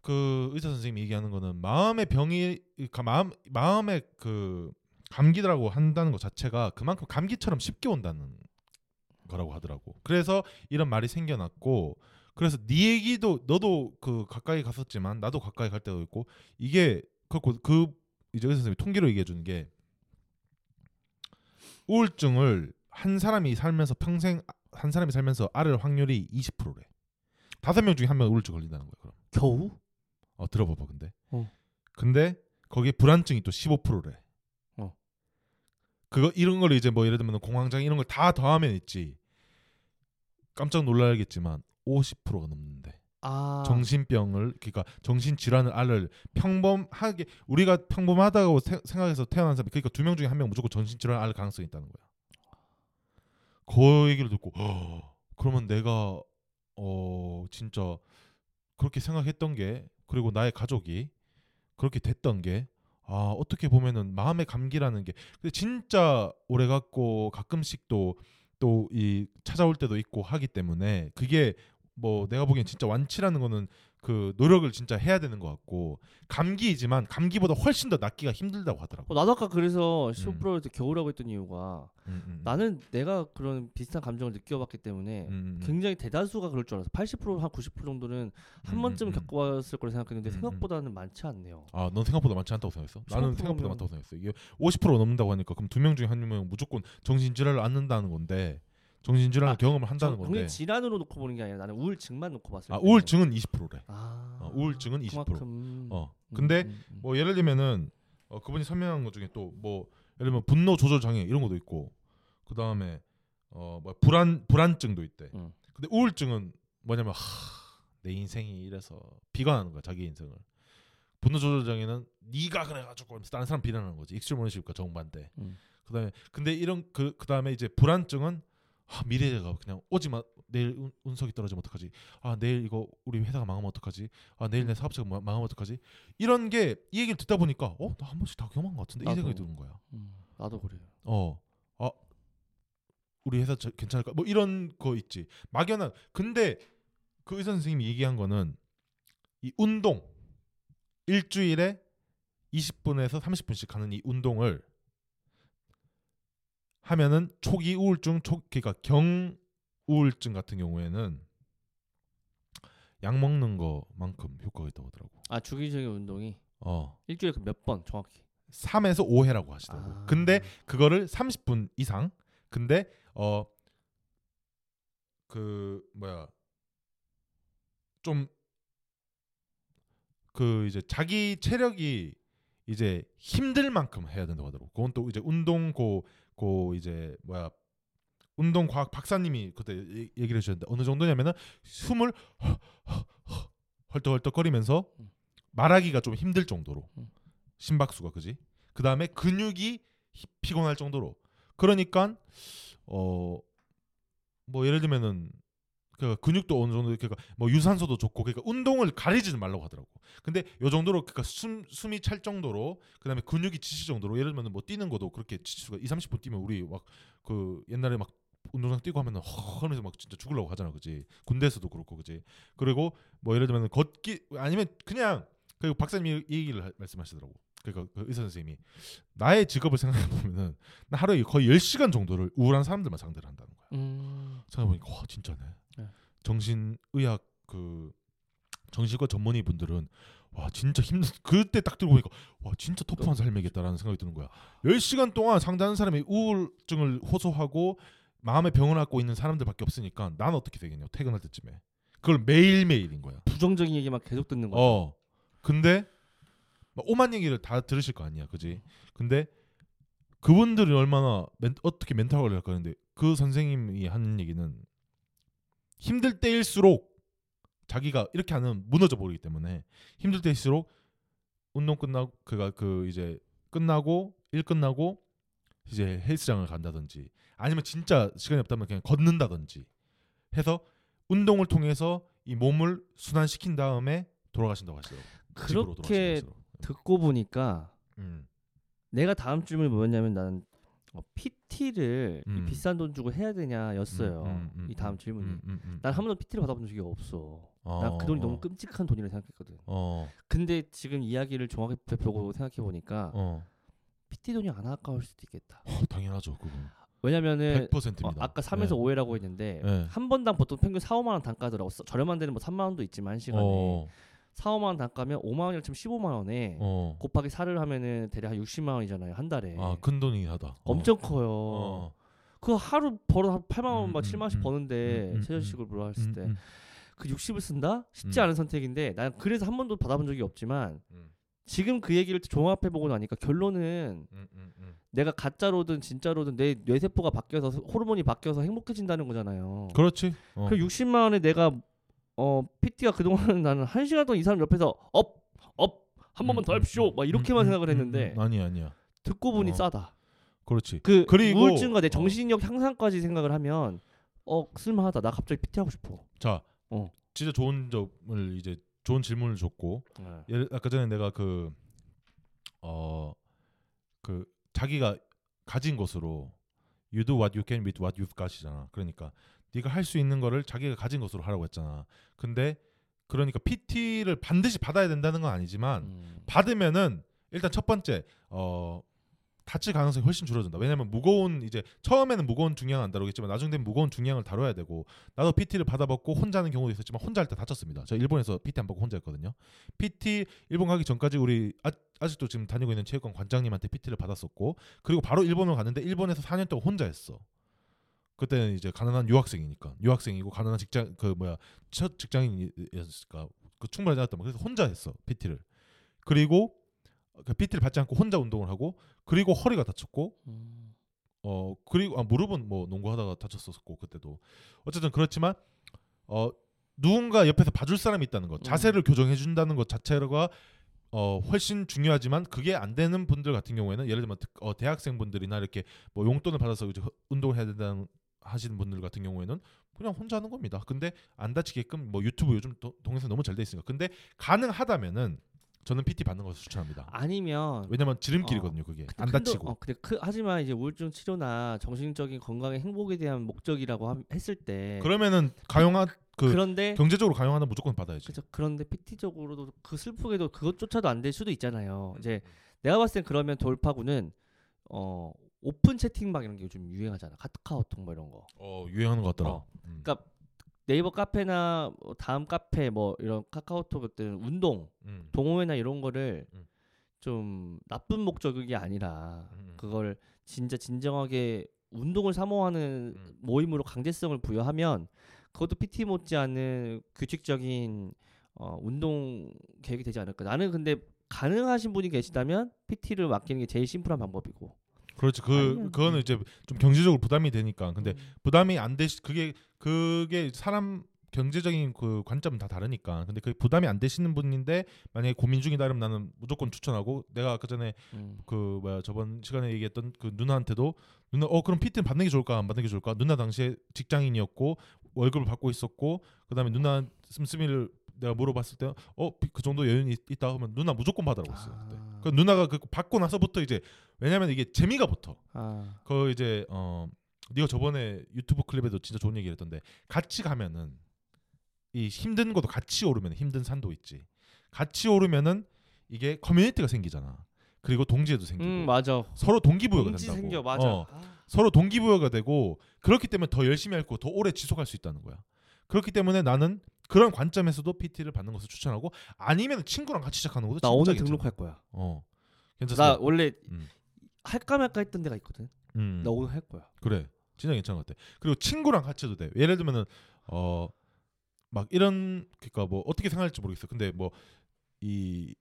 그 의사 선생님이 얘기하는 거는 마음의 병이 그러니까 마음 마음의 그 감기라고 한다는 것 자체가 그만큼 감기처럼 쉽게 온다는 거라고 하더라고. 그래서 이런 말이 생겨났고 그래서 네 얘기도 너도 그 가까이 갔었지만 나도 가까이 갈 때도 있고 이게 그렇고 그 이제 의사 선생님이 통계로 얘기해 주는 게 우울증을 한 사람이 살면서 평생 한 사람이 살면서 앓을 확률이 20%래. 다섯 명 중에 한 명 우울증 걸린다는 거야. 그럼. 겨우? 어 들어봐봐 근데. 어. 근데 거기에 불안증이 또 15%래. 어. 그거 이런 걸 이제 뭐 예를 들면 공황장 이런 걸 다 더하면 있지. 깜짝 놀라겠지만 50%가 넘는데. 아. 정신병을 그러니까 정신 질환을 앓을 평범하게 우리가 평범하다고 세- 생각해서 태어난 사람이 그러니까 두 명 중에 한 명 무조건 정신 질환을 앓을 가능성이 있다는 거야. 그 얘기를 듣고 "허, 그러면 내가 어 진짜 그렇게 생각했던 게 그리고 나의 가족이 그렇게 됐던 게 아, 어떻게 보면은 마음의 감기라는 게 근데 진짜 오래 갖고 가끔씩 또 또 이 찾아올 때도 있고 하기 때문에 그게 뭐 내가 보기엔 진짜 완치라는 거는 그 노력을 진짜 해야 되는 것 같고 감기이지만 감기보다 훨씬 더 낫기가 힘들다고 하더라고. 어, 나도 아까 그래서 음. 15%를 겨우라고 했던 이유가 음, 음. 나는 내가 그런 비슷한 감정을 느껴봤기 때문에 음, 음, 음. 굉장히 대다수가 그럴 줄 알았어. 80%한 90% 정도는 한 음, 번쯤 음, 음. 겪어봤을 거라 생각했는데 음, 음. 생각보다는 많지 않네요. 아, 넌 생각보다 많지 않다고 생각했어? 나는 15% 생각보다 면- 많다고 생각했어. 이게 50% 넘는다고 하니까 그럼 두 명 중에 한 명은 무조건 정신 질환을 앓는다는 건데 정신질환을 아, 경험을 한다는 저- 건데 질환으로 놓고 보는 게 아니라 나는 우울증만 놓고 봤을 때. 아, 우울증은 20%래. 아, 어, 우울증은 20%. 그만큼. 어. 음, 근데 음, 음. 뭐 예를 들면은 어, 그분이 설명한 것 중에 또 뭐 예를 들면 분노 조절 장애 이런 것도 있고 그 다음에 어뭐 불안 불안증도 있대. 음. 근데 우울증은 뭐냐면 하, 내 인생이 이래서 비관하는 거야 자기 인생을. 분노 조절 장애는 네가 그래가지고 하면서 다른 사람 비난하는 거지. extreme ownership과 정반대. 음. 그다음에 근데 이런 그 그다음에 이제 불안증은 아, 미래가 그냥 오지마 내일 운, 운석이 떨어지면 어떡하지? 아 내일 이거 우리 회사가 망하면 어떡하지? 아 내일 내 사업체가 마- 망하면 어떡하지? 이런 게 이 얘기를 듣다 보니까 어 나 한 번씩 다 경험한 것 같은데 이 나도. 생각이 드는 거야. 음, 나도 그래요. 어아 우리 회사 저, 괜찮을까? 뭐 이런 거 있지. 막연한. 근데 그 의사 선생님이 얘기한 거는 이 운동 일주일에 20분에서 30분씩 하는 이 운동을 하면은 초기 우울증 초 그러니까 경 우울증 같은 경우에는 약 먹는 거만큼 효과가 있다고 하더라고. 아 주기적인 운동이 어. 일주일에 그몇번 정확히. 3에서 5회라고 하시더라고. 아. 근데 그거를 30분 이상. 근데 어 그 뭐야 좀 그 이제 자기 체력이 이제 힘들 만큼 해야 된다고 하더라고. 그건 또 이제 운동 고, 고 이제 뭐야 운동 과학 박사님이 그때 얘- 얘기를 해주셨는데 어느 정도냐면은 숨을 헐떡헐떡거리면서 음. 말하기가 좀 힘들 정도로 음. 심박수가 그지. 그 다음에 근육이 히- 피곤할 정도로. 그러니까 어 뭐 예를 들면은 그 근육도 어느 정도 그러니까 뭐 유산소도 좋고 그러니까 운동을 가리지는 말라고 하더라고. 근데 요 정도로 그러니까 숨 숨이 찰 정도로 그다음에 근육이 지칠 정도로 예를 들면 뭐 뛰는 것도 그렇게 지칠 수가 2, 30분 뛰면 우리 막 그 옛날에 막 운동장 뛰고 하면은 허 하면서 막 진짜 죽으려고 하잖아. 그지? 군대에서도 그렇고 그지? 그리고 뭐 예를 들면 걷기 아니면 그냥 그 박사님이 이 얘기를 하- 말씀하시더라고. 그러니까 그 의사 선생님이 나의 직업을 생각해 보면은 나 하루에 거의 10시간 정도를 우울한 사람들만 상대를 한다는 거야. 음. 생각해 보니까 와 진짜네. 네. 정신의학 그 정신과 전문의 분들은 와 진짜 힘든 그때 딱 들고 보니까 와 진짜 터프한 삶이겠다라는 생각이 드는 거야. 10시간 동안 상대하는 사람이 우울증을 호소하고 마음의 병을 앓고 있는 사람들밖에 없으니까 난 어떻게 되겠냐 퇴근할 때쯤에 그걸 매일 매일인 거야. 부정적인 얘기만 계속 듣는 거죠. 어. 근데 막 오만 얘기를 다 들으실 거 아니야, 그지? 근데 그분들이 얼마나 멘, 어떻게 멘탈 관리를 할까 하는데 그 선생님이 하는 얘기는 힘들 때일수록 자기가 이렇게 하면 무너져 버리기 때문에 힘들 때일수록 운동 끝나고 그가 그 이제 끝나고 일 끝나고 이제 헬스장을 간다든지 아니면 진짜 시간이 없다면 그냥 걷는다든지 해서 운동을 통해서 이 몸을 순환시킨 다음에 돌아가신다고 하시더라고요. 그렇게 돌아가신다고. 듣고 보니까 음. 내가 다음 질문이 뭐였냐면 나는 어, PT를 음. 비싼 돈 주고 해야 되냐였어요. 음, 음, 이 다음 음, 질문이. 음, 음, 음. 난한 번도 PT를 받아본 적이 없어. 어, 난그 돈이 어, 너무 끔찍한 돈이라 생각했거든. 어, 근데 지금 이야기를 종합해 보고 생각해 보니까 어, PT 돈이 안 아까울 수도 있겠다. 어, 당연하죠. 그거 왜냐면은 100%입니다. 어, 아까 3에서 5회라고 했는데 네. 한 번당 보통 평균 4, 5만 원 단가더라고. 써- 저렴한 데는 뭐 3만 원도 있지만 한 시간에 어, 4, 5만 원 단가면 5만 원이라 치면 15만 원에 어. 곱하기 4를 하면은 대략 한 60만 원이잖아요. 한 달에. 아, 큰 돈이긴 하다. 어. 엄청 커요. 어. 그 하루 벌어 한 8만 원, 음, 막 음, 7만 원씩 음, 버는데 음, 음, 최저시급으로 했을 음, 때 음, 그 60을 쓴다? 쉽지 음. 않은 선택인데 난 그래서 한 번도 받아본 적이 없지만 음, 지금 그 얘기를 종합해 보고 나니까 결론은 음, 음, 음. 내가 가짜로든 진짜로든 내 뇌세포가 바뀌어서 호르몬이 바뀌어서 행복해진다는 거잖아요. 그렇지. 어. 그 60만 원에 내가 어 PT가 그동안 나는 한 시간 동안 이 사람 옆에서 up up 한 번만 더 음, 합시오 음, 막 이렇게만 음, 생각을 음, 했는데 음, 아니 아니야. 듣고 보니 어. 싸다. 그렇지. 그 그리고- 우울증과 내 어. 정신력 향상까지 생각을 하면 어 쓸만하다. 나 갑자기 PT 하고 싶어. 자, 어. 진짜 좋은 점을 이제 좋은 질문을 줬고 예를 아까 전에 내가 그 어, 그 자기가 가진 것으로 you do what you can with what you've got이잖아. 그러니까 네가 할 수 있는 거를 자기가 가진 것으로 하라고 했잖아. 근데 그러니까 PT를 반드시 받아야 된다는 건 아니지만 음. 받으면은 일단 첫 번째 어 다칠 가능성이 훨씬 줄어든다. 왜냐면 무거운 이제 처음에는 무거운 중량은 안 다루겠지만 나중 되면 무거운 중량을 다뤄야 되고 나도 PT를 받아봤고 혼자 하는 경우도 있었지만 혼자 할 때 다쳤습니다. 저 일본에서 PT 안 받고 혼자 했거든요. PT 일본 가기 전까지 우리 아, 아직도 지금 다니고 있는 체육관 관장님한테 PT를 받았었고 그리고 바로 일본으로 갔는데 일본에서 4년 동안 혼자 했어. 그때는 이제 가난한 유학생이니까 유학생이고 가난한 직장 그 뭐야 첫 직장인이었으니까 그 충분하지 않았단 말이야. 그래서 혼자 했어 PT를. 그리고 그 PT를 받지 않고 혼자 운동을 하고 그리고 허리가 다쳤고 음. 어 그리고 아 무릎은 뭐 농구하다가 다쳤었고 그때도 어쨌든 그렇지만 어 누군가 옆에서 봐줄 사람이 있다는 것 음. 자세를 교정해 준다는 것 자체가 어 훨씬 중요하지만 그게 안 되는 분들 같은 경우에는 예를 들면 특- 어, 대학생분들이나 이렇게 뭐 용돈을 받아서 이제 허- 운동을 해야 된다는 하시는 분들 같은 경우에는 그냥 혼자 하는 겁니다. 근데 안 다치게끔 뭐 유튜브 요즘 도- 동영상 너무 잘 돼 있으니까 근데 가능하다면은 저는 PT 받는 것을 추천합니다. 아니면 왜냐면 지름길이거든요 그게 근데 안큰 돈- 다치고 어, 근데 크, 하지만 이제 우울증 치료나 정신적인 건강의 행복에 대한 목적이라고 함- 했을 때 그러면은 가용한 그 그런데 경제적으로 가용하는 무조건 받아야지. 그죠 그런데 PT적으로도 그 슬프게도 그것조차도 안 될 수도 있잖아요. 이제 내가 봤을 땐 그러면 돌파구는 어 오픈 채팅방 이런 게 요즘 유행하잖아. 카카오톡 뭐 이런 거. 어 유행하는 것 같더라. 어. 음. 그러니까 네이버 카페나 뭐 다음 카페 뭐 이런 카카오톡 같은 운동 음. 동호회나 이런 거를 음. 좀 나쁜 목적이 아니라 음. 그걸 진짜 진정하게 운동을 사모하는 음. 모임으로 강제성을 부여하면 그것도 PT 못지않은 규칙적인 어, 운동 계획이 되지 않을까. 나는 근데 가능하신 분이 계시다면 PT를 맡기는 게 제일 심플한 방법이고. 그렇지. 그 그거는 이제 좀 경제적으로 부담이 되니까. 근데 음. 부담이 안 되시 그게 그게 사람 경제적인 그 관점은 다 다르니까. 근데 그 부담이 안 되시는 분인데 만약에 고민 중이다 그러면 나는 무조건 추천하고 내가 아까 전에 음. 그 뭐야 저번 시간에 얘기했던 그 누나한테도 누나 어 그럼 PT는 받는 게 좋을까 안 받는 게 좋을까? 누나 당시에 직장인이었고 월급을 받고 있었고 그다음에 누나 씀씀이를 내가 물어봤을 때 어 그 정도 여유는 있- 있다 하면 누나 무조건 받으라고 했어요. 그때. 아. 그 누나가 그 받고 나서부터 이제 왜냐면 이게 재미가 붙어. 아. 그 이제 어 네가 저번에 유튜브 클립에도 진짜 좋은 얘기를 했던데 같이 가면은 이 힘든 것도 같이 오르면 힘든 산도 있지. 같이 오르면은 이게 커뮤니티가 생기잖아. 그리고 동지애도 생기고 음 맞아. 서로 동기부여가 동지 된다고. 생겨 맞아. 어, 아. 서로 동기부여가 되고 그렇기 때문에 더 열심히 할고 더 오래 지속할 수 있다는 거야. 그렇기 때문에 나는 그런 관점에서도 PT를 받는 것을 추천하고 아니면 친구랑 같이 시작하는 것도 나 오늘 괜찮아. 등록할 거야. 어. 나 괜찮아. 원래 음. 할까 말까 했던 데가 있거든. 음. 나 오늘 할 거야. 그래 진짜 괜찮은 것 같아 그리고 친구랑 같이 해도 돼 예를 들면은 어 막 이런 그니까 뭐 어떻게 생각할지 모르겠어 근데 뭐 이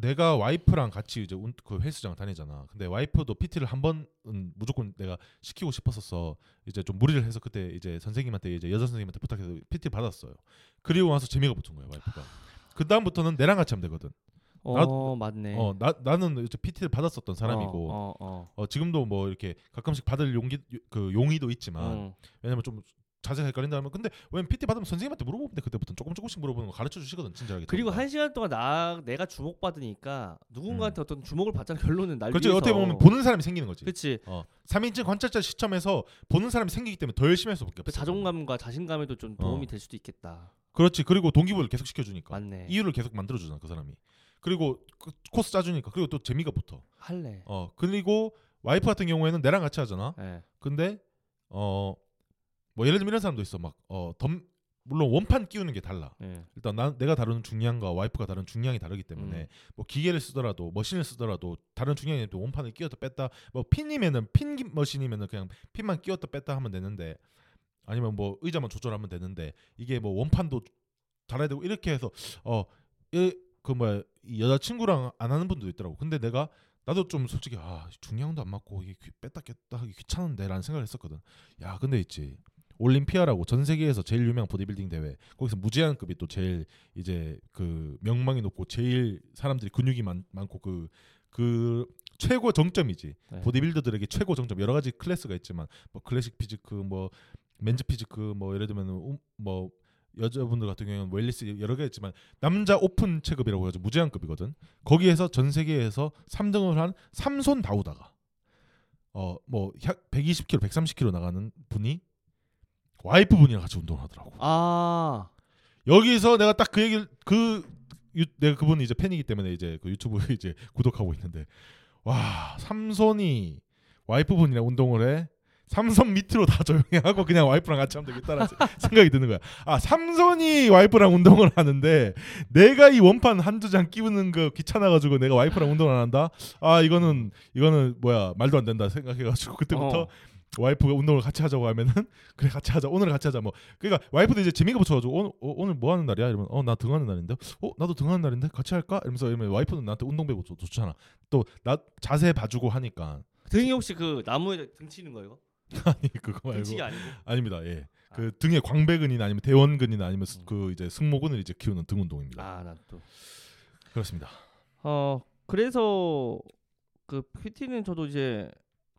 내가 와이프랑 같이 이제 운- 그 헬스장 다니잖아 근데 와이프도 PT를 한 번은 무조건 내가 시키고 싶었었어 이제 좀 무리를 해서 그때 이제 선생님한테 이제 여자 선생님한테 부탁해서 PT 받았어요 그리고 와서 재미가 붙은 거야 와이프가 그 다음부터는 내랑 같이 하면 되거든 어 나- 맞네. 어 나 나는 이제 PT를 받았었던 사람이고 어, 어, 어. 어, 지금도 뭐 이렇게 가끔씩 받을 용기 그 용의도 있지만 음. 왜냐면 좀 자세가 헷갈린다 하면 근데 왜 PT 받으면 선생님한테 물어보면 돼 그때부터 조금 조금씩 물어보는 거 가르쳐 주시거든 친절하게 그리고. 한 시간 동안 나 내가 주목 받으니까 누군가한테 어떤 주목을 받자는 결론은 날 음. 그렇지 위해서. 어떻게 보면 보는 사람이 생기는 거지 그렇지. 어 3인칭 관찰자 시점에서 보는 사람이 생기기 때문에 더 열심히 할 수밖에 그 없어 자존감과 자신감에도 좀 도움이 어. 될 수도 있겠다. 그렇지 그리고 동기부여를 계속 시켜주니까 맞네. 이유를 계속 만들어주잖아 그 사람이 그리고 그 코스 짜주니까 그리고 또 재미가 붙어 할래. 어 그리고 와이프 같은 경우에는 내랑 같이 하잖아 예. 근데 어 뭐 예를 들면 이런 사람도 있어. 막어 덤 물론 원판 끼우는 게 달라. 예. 일단 난 내가 다루는 중량과 와이프가 다루는 중량이 다르기 때문에 음. 뭐 기계를 쓰더라도 머신을 쓰더라도 다른 중량이 또 원판을 끼웠다 뺐다 뭐 핀이면은 핀 기- 머신이면은 그냥 핀만 끼웠다 뺐다 하면 되는데 아니면 뭐 의자만 조절하면 되는데 이게 뭐 원판도 달아야 되고 이렇게 해서 어그 뭐야 이 여자 친구랑 안 하는 분도 있더라고. 근데 내가 나도 좀 솔직히 아 중량도 안 맞고 이게 귀- 뺐다 꼈다 하기 귀찮은데라는 생각을 했었거든. 야 근데 있지 올림피아라고 전 세계에서 제일 유명한 보디빌딩 대회. 거기서 무제한급이 또 제일 이제 그 명망이 높고 제일 사람들이 근육이 많, 많고 그그 최고 정점이지. 네. 보디빌더들에게 최고 정점. 여러 가지 클래스가 있지만 뭐 classic physique 뭐 men's physique 뭐 예를 들면 음, 뭐 여자분들 같은 경우는 wellness 여러 개 있지만 남자 오픈 체급이라고 해서 무제한급이거든. 거기에서 전 세계에서 3등을 한 삼손 다우다가 어뭐 120kg 130kg 나가는 분이 와이프 분이랑 같이 운동을 하더라고 아. 여기서 내가 딱 그 얘기를 그 유, 내가 그분이 이제 팬이기 때문에 이제 그 유튜브 이제 구독하고 있는데 와 삼손이 와이프분이랑 운동을 해 삼손 밑으로 다 조용히 하고 그냥 와이프랑 같이 하면 되겠다라는 생각이 드는 거야. 아 삼손이 와이프랑 운동을 하는데 내가 이 원판 한두 장 끼우는 거 귀찮아가지고 내가 와이프랑 운동을 안 한다. 아 이거는 이거는 뭐야 말도 안 된다 생각해가지고 그때부터 어. 와이프가 운동을 같이 하자고 하면은 그래 같이 하자. 오늘 같이 하자. 뭐. 그러니까 와이프도 이제 재미가 붙여가지고 오늘 어, 오늘 뭐 하는 날이야? 이러면 어 나 등하는 날인데 어 나도 등하는 날인데? 같이 할까? 이러면서 이러면 와이프는 나한테 운동 배고 좋, 좋잖아. 또 나 자세 봐주고 하니까. 등이 혹시 그 나무에 등 치는 거예요? 아니 그거 말고 등치기 아니고. 아닙니다. 예. 아. 그 등에 광배근이나 아니면 대원근이나 아니면 스- 음. 그 이제 승모근을 이제 키우는 등 운동입니다. 아, 난 또. 그렇습니다. 어, 그래서 그 PT는 저도 이제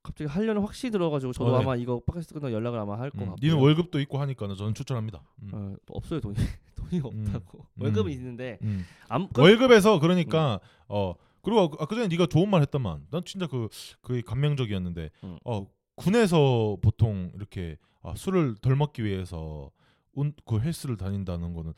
갑자기 하려는 확신이 들어가지고 저도 어, 네. 아마 이거 팟캐스트 끝나고 연락을 아마 할 것 음, 같고. 니는 월급도 있고 하니까 저는 추천합니다 음. 어, 없어요 돈이 돈이 없다고 음. 월급은 있는데 음. 암 그, 월급에서 그러니까 어 그리고 아까 전에 네가 좋은 말 했더만 난 진짜 그 그게 감명적이었는데 음. 어 군에서 보통 이렇게 아, 술을 덜 먹기 위해서 운, 그 헬스를 다닌다는 거는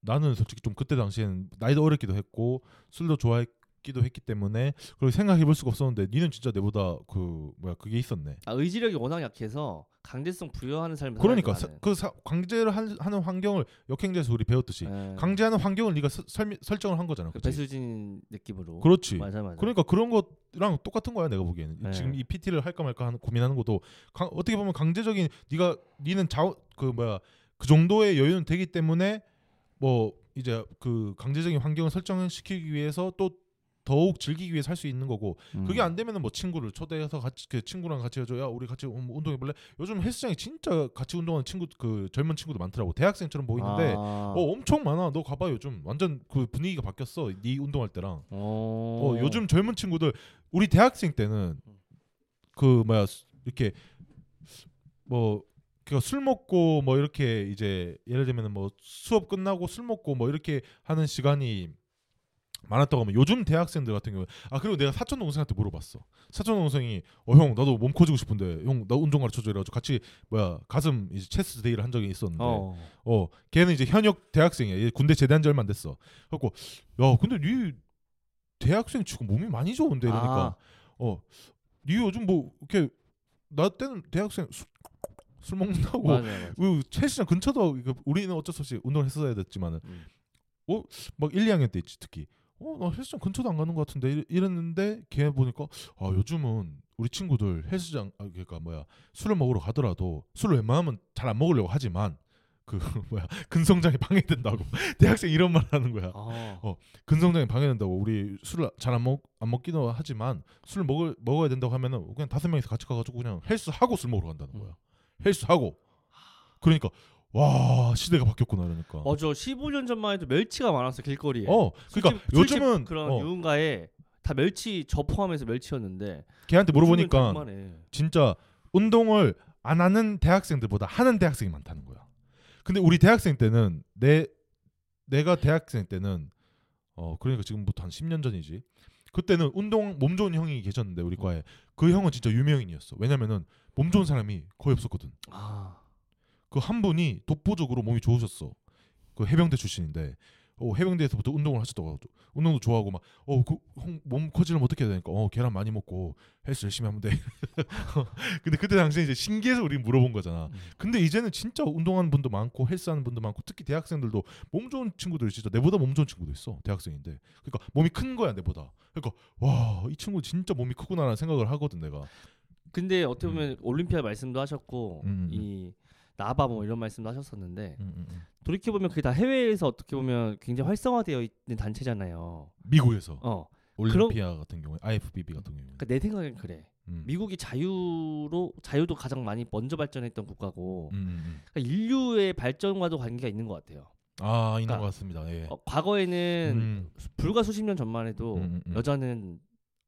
나는 솔직히 좀 그때 당시에는 나이도 어렸기도 했고 술도 좋아했 기도 했기 때문에 그렇게 생각해 볼 수가 없었는데 니는 진짜 내보다 그 뭐야 그게 있었네. 아, 의지력이 워낙 약해서 강제성 부여하는 삶을 그러니까 사, 그 사, 강제를 한- 하는 환경을 역행제에서 우리 배웠듯이 나는. 예. 강제하는 환경을 네가 서- 설미, 설정을 한 거잖아. 그? 배수진 느낌으로 그렇지. 맞아 맞아 그러니까 그런 것랑 똑같은 거야 내가 보기에는 네. 지금 이 PT를 할까 말까 하는 고민하는 것도 강- 어떻게 보면 강제적인 네가 니는 자그 뭐야 그 정도의 여유는 되기 때문에 뭐 이제 그 강제적인 환경을 설정시키기 위해서 또 더욱 즐기기 위해서 할수 있는 거고 음. 그게 안 되면은 뭐 친구를 초대해서 같이 그 친구랑 같이 해줘 야 우리 같이 운- 운동해 볼래 요즘 헬스장에 진짜 같이 운동하는 친구 그 젊은 친구도 많더라고 대학생처럼 보이는데 아. 어 엄청 많아 너 가봐 요즘 완전 그 분위기가 바뀌었어 네 운동할 때랑 어. 어, 요즘 젊은 친구들 우리 대학생 때는 그 뭐야 수- 이렇게 뭐 그술 먹고 뭐 이렇게 이제 예를 들면 뭐 수업 끝나고 술 먹고 뭐 이렇게 하는 시간이 많았다고 하면 요즘 대학생들 같은 경우에 아 그리고 내가 사촌 동생한테 물어봤어 사촌 동생이 어 형 나도 몸 커지고 싶은데 형 나 운동 가르쳐줘 이래가지고 같이 뭐야 가슴 이제 체스트 데이를 한 적이 있었는데 어. 어, 걔는 이제 현역 대학생이야. 얘 군대 제대한 지 얼마 안 됐어. 그래갖고 야, 근데 니 대학생 치고 몸이 많이 좋은데 이러니까 아. 어, 니 요즘 뭐 이렇게 나 때는 대학생 술, 술 먹는다고 맞아 맞아 그 헬스장 근처도 이거 우리는 어쩔 수 없이 운동을 했어야 됐지만은 음. 막 1, 2학년 때 있지 특히 어 나 헬스장 근처도 안 가는 것 같은데 이랬- 이랬는데 걔 보니까 아 요즘은 우리 친구들 헬스장 아 그러니까 뭐야 술을 먹으러 가더라도 술을 웬만하면 잘 안 먹으려고 하지만 그 뭐야 근성장에 방해된다고 대학생 이런 말 하는 거야 아. 어. 근성장에 방해된다고 우리 술을 잘 안 먹 안 먹기도 하지만 술을 먹을 먹어야 된다고 하면은 그냥 다섯 명이서 같이 가가지고 그냥 헬스 하고 술 먹으러 간다는 음. 거야 헬스 하고 그러니까 와 시대가 바뀌었구나 그러니까 맞아 15년 전만 해도 멸치가 많았어 길거리에 어 그러니까 술집- 요즘은 그런 어, 유흥가에 다 멸치 저 포함해서 멸치였는데 걔한테 물어보니까. 진짜 운동을 안 하는 대학생들보다 하는 대학생이 많다는 거야. 근데 우리 대학생 때는 내 내가 대학생 때는 어 그러니까 지금부터 한 10년 전이지. 그때는 운동 몸 좋은 형이 계셨는데 우리 과에 그 형은 진짜 유명인이었어. 왜냐면은 몸 좋은 사람이 거의 없었거든. 아. 그 한 분이 독보적으로 몸이 좋으셨어. 그 해병대 출신인데 어, 해병대에서부터 운동을 하셨다고 하죠. 운동도 좋아하고 막어그몸 커지려면 어떻게 해야 되니까 어 계란 많이 먹고 헬스 열심히 하면 돼. 근데 그때 당시에 이제 신기해서 우리 물어본 거잖아. 음. 근데 이제는 진짜 운동하는 분도 많고 헬스하는 분도 많고 특히 대학생들도 몸 좋은 친구들 진짜 내보다 몸 좋은 친구도 있어 대학생인데 그러니까 몸이 큰 거야 내보다 그러니까 와 이 친구 진짜 몸이 크구나라는 생각을 하거든 내가 근데 어떻게 보면 올림피아 말씀도 하셨고 음, 음. 이 나바 뭐 이런 말씀도 하셨었는데 음, 음, 음. 돌이켜 보면 그게 다 해외에서 어떻게 보면 굉장히 활성화되어 있는 단체잖아요. 미국에서 어. 올림피아 같은 경우에 IFBB 같은 경우에 그러니까 내 생각엔 그래. 음. 미국이 자유로 자유도 가장 많이 먼저 발전했던 국가고 음, 음, 음. 그러니까 인류의 발전과도 관계가 있는 것 같아요. 아 있는 그러니까 것 같습니다. 예. 어, 과거에는 불과 수십 년 전만 해도. 여자는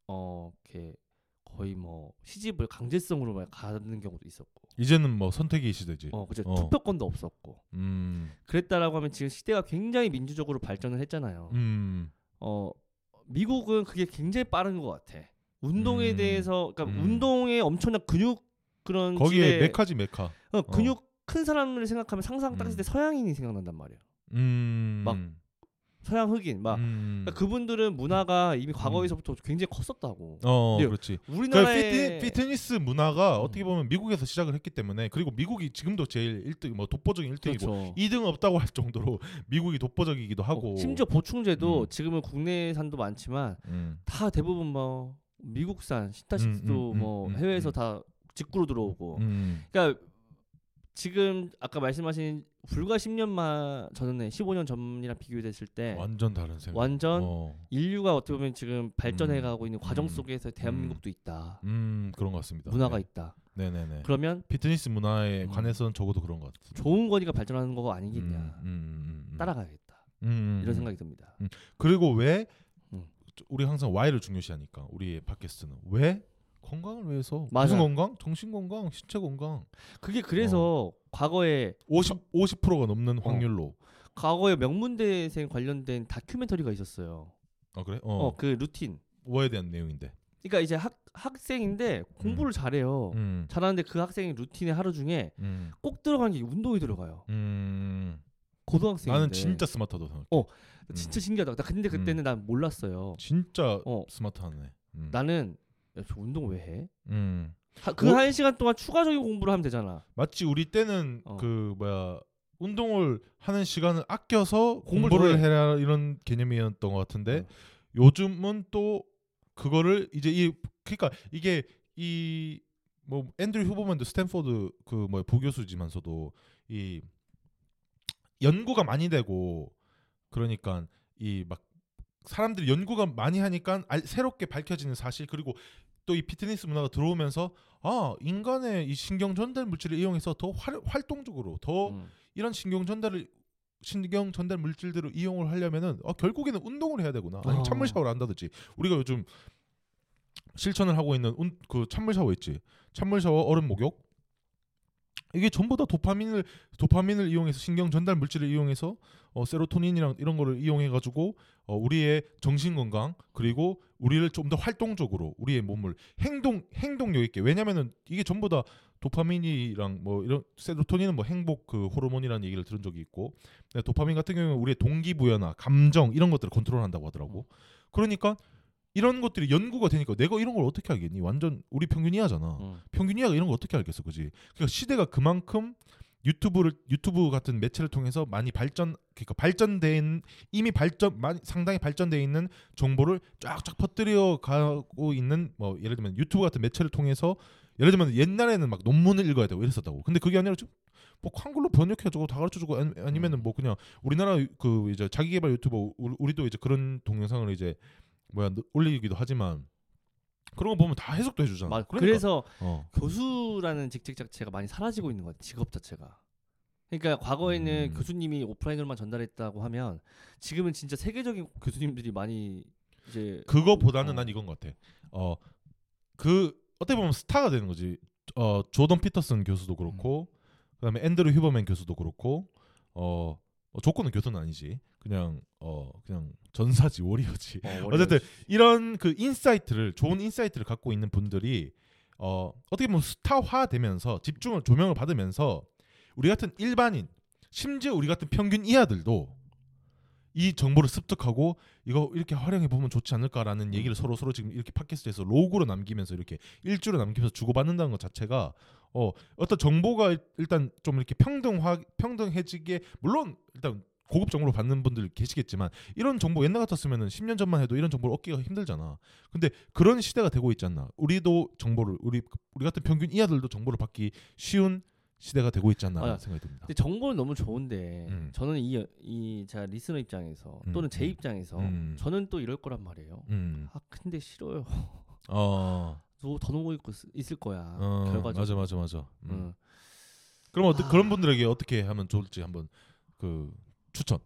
어 이렇게 거의 뭐 시집을 강제성으로 막 가는 경우도 있었고, 이제는 뭐 선택의 시대지. 어 그죠 어. 투표권도 없었고, 음, 그랬다라고 하면 지금 시대가 굉장히 민주적으로 발전을 했잖아요. 음, 어 미국은 그게 굉장히 빠른 것 같아. 운동에 음. 대해서 그러니까 음. 운동에 엄청난 근육 그런 거기에 집에- 메카지 메카. 어, 근육 큰 사람을 생각하면 상상 딱 음. 했을 때 서양인이 생각난단 말이에요. 음, 막 서양 흑인 막 음. 그러니까 그분들은 문화가 이미 과거에서부터 굉장히 컸었다고. 어, 그렇지. 그 우리나라의 피트, 피트 니스 문화가 음. 어떻게 보면 미국에서 시작을 했기 때문에 그리고 미국이 지금도 제일 1등 뭐 독보적인 1등이고 그렇죠. 2등 없다고 할 정도로 미국이 독보적이기도 하고. 어, 심지어 보충제도 음. 지금은 국내산도 많지만 음. 다 대부분 뭐 미국산 시타식스도 음, 음, 뭐 음, 해외에서 음. 다 직구로 들어오고. 음. 그러니까 지금 아까 말씀하신 불과 10년만 전에 15년 전이랑 비교됐을 때 완전 다른 생각. 완전 어. 인류가 어떻게 보면 지금 발전해 음. 가고 있는 과정 음. 속에서 대한민국도 있다. 음, 그런 것 같습니다. 문화가 네. 있다. 네네네. 그러면 피트니스 문화에 음. 관해서는 적어도 그런 것 같습니다. 좋은 거니까 발전하는 거가 아니겠냐. 음, 음, 음, 음. 따라가야겠다. 음, 음, 이런 음. 생각이 듭니다. 그리고 왜 음. 우리 항상 Y를 중요시하니까 우리 의 팟캐스트는 왜 건강을 위해서 맞아. 무슨 건강? 정신 건강, 신체 건강. 그게 그래서 과거에 50 50%가 넘는 어. 확률로. 과거에 명문대생 관련된 다큐멘터리가 있었어요. 아 그래? 어, 어. 그 루틴. 뭐에 대한 내용인데. 그러니까 이제 학 학생인데 공부를 잘해요. 음. 잘하는데 그 학생이 루틴의 하루 중에 음. 꼭 들어가는 게 운동이 들어가요. 음. 고등학생인데. 나는 진짜 스마트하다고 생각해. 어. 진짜 신기하다. 나 근데 그때는 난 몰랐어요. 진짜 어. 스마트하네. 음. 나는 야, 저 운동 왜 해? 음. 그 어? 한 시간 동안 추가적인 공부를 하면 되잖아. 마치 우리 때는 어. 그 뭐야 운동을 하는 시간을 아껴서 공부를 해. 해라 이런 개념이었던 것 같은데 어. 요즘은 또 그거를 이제 이 그러니까 이게 이 뭐 앤드류 휴버맨도 스탠포드 그 뭐 부교수지만서도 이 연구가 많이 되고 그러니까 이 막 사람들이 연구가 많이 하니까 알- 새롭게 밝혀지는 사실 그리고 또 이 피트니스 문화가 들어오면서 아 인간의 이 신경 전달 물질을 이용해서 더 활, 활동적으로 더 음. 이런 신경 전달을 신경 전달 물질들을 이용을 하려면은 어, 결국에는 운동을 해야 되구나. 아니 어. 찬물 샤워를 한다든지 우리가 요즘 실천을 하고 있는 운, 그 찬물 샤워 있지. 찬물 샤워 얼음 목욕 이게 전부 다 도파민을 도파민을 이용해서 신경 전달 물질을 이용해서 어, 세로토닌이랑 이런 거를 이용해 가지고 어, 우리의 정신 건강 그리고 우리를 좀 더 활동적으로 우리의 몸을 행동 행동력 있게 왜냐면은 이게 전부 다 도파민이랑 뭐 이런 세로토닌은 뭐 행복 그 호르몬이라는 얘기를 들은 적이 있고 근데 도파민 같은 경우는 우리의 동기부여나 감정 이런 것들을 컨트롤한다고 하더라고. 그러니까 이런 것들이 연구가 되니까 내가 이런 걸 어떻게 알겠니? 완전 우리 평균 이하잖아. 음. 평균 이하가 이런 걸 어떻게 알겠어, 그지? 그러니까 시대가 그만큼 유튜브를 유튜브 같은 매체를 통해서 많이 발전 그러니까 발전된 이미 발전 많이 상당히 발전돼 있는 정보를 쫙쫙 퍼뜨려 가고 있는 뭐 예를 들면 유튜브 같은 매체를 통해서 예를 들면 옛날에는 막 논문을 읽어야 되고 이랬었다고. 근데 그게 아니라 지금 뭐 한글로 번역해주고 다 가르쳐주고 아니- 아니면은 뭐 그냥 우리나라 그 이제 자기개발 유튜버 우리- 우리도 이제 그런 동영상을 이제 뭐야 올리기도 하지만 그런 거 보면 다 해석도 해주잖아. 맞. 그러니까, 그래서 어. 교수라는 직책 자체가 많이 사라지고 있는 것 같아. 직업 자체가. 그러니까 과거에는 음. 교수님이 오프라인으로만 전달했다고 하면 지금은 진짜 세계적인 교수님들이 많이 이제 그거보다는 어. 난 이건 것 같아. 어 그 어떻게 보면 스타가 되는 거지. 어 조던 피터슨 교수도 그렇고 그다음에 앤드류 휴버맨 교수도 그렇고 어, 어 조코는 교수는 아니지. 그냥 어 그냥 전사지 warrior지. 어, 어쨌든 이런 그 insight를 좋은 insight를 갖고 있는 분들이 어 어떻게 보면 스타화 되면서 집중을 조명을 받으면서 우리 같은 일반인 심지어 우리 같은 평균 이하들도 이 정보를 습득하고 이거 이렇게 활용해 보면 좋지 않을까라는 얘기를 서로 서로 지금 이렇게 팟캐스트에서 로그로 남기면서 이렇게 일지로 남기면서 주고받는다는 것 자체가 어 어떤 정보가 일단 좀 이렇게 평등화 평등해지게 물론 일단 고급 정보를 받는 분들 계시겠지만 이런 정보 옛날 같았으면은 10년 전만 해도 이런 정보를 얻기가 힘들잖아. 근데 그런 시대가 되고 있지 않나. 우리도 정보를 우리 우리 같은 평균 이하들도 정보를 받기 쉬운 시대가 되고 있지 않나 아, 생각이 듭니다. 근데 정보는 너무 좋은데 음. 저는 이이 자 리스너 입장에서 음, 또는 제 음. 입장에서 음. 저는 또 이럴 거란 말이에요. 음. 아 근데 싫어요. 어. 더, 더 놀고 있고 있- 있을 거야. 어. 결과적으로. 맞아 맞아 맞아. 음. 응. 그럼 어떻게 아. 그런 분들에게 어떻게 하면 좋을지 한번 그 추천.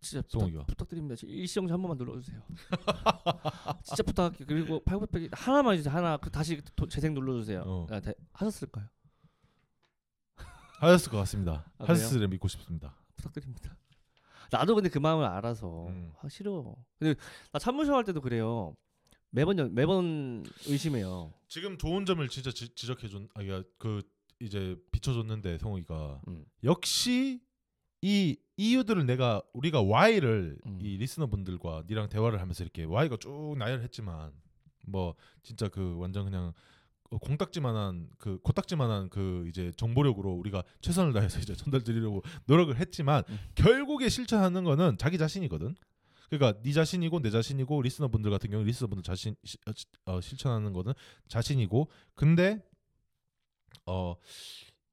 진짜 송욱이가. 부탁, 부탁드립니다. 일시정지 한 번만 눌러주세요. 진짜 부탁할게요. 그리고 팔굽혀펴기 하나만 해주세요. 하나 그 다시 도, 재생 눌러주세요. 어. 아, 대- 하셨을까요? 하셨을 것 같습니다. 아, 하셨을 믿고 싶습니다. 부탁드립니다. 나도 근데 그 마음을 알아서 음. 아 싫어. 근데 나 참무쇼 할 때도 그래요. 매번 연- 매번 의심해요. 지금 좋은 점을 진짜 지, 지적해 준 아그 그 이제 비춰줬는데 성욱이가 음. 역시 이 이유들을 내가 우리가 Y를 음. 이 리스너 분들과 니랑 대화를 하면서 이렇게 Y가 쭉 나열했지만 뭐 진짜 그 완전 그냥 어, 공딱지만한 그 코딱지만한 그 이제 정보력으로 우리가 최선을 다해서 이제 전달드리려고 노력을 했지만 음. 결국에 실천하는 거는 자기 자신이거든. 그러니까 네 자신이고 내 자신이고 listener 분들 같은 경우 listener 분들 자신 시- 어, 시- 어, 실천하는 거는 자신이고 근데 어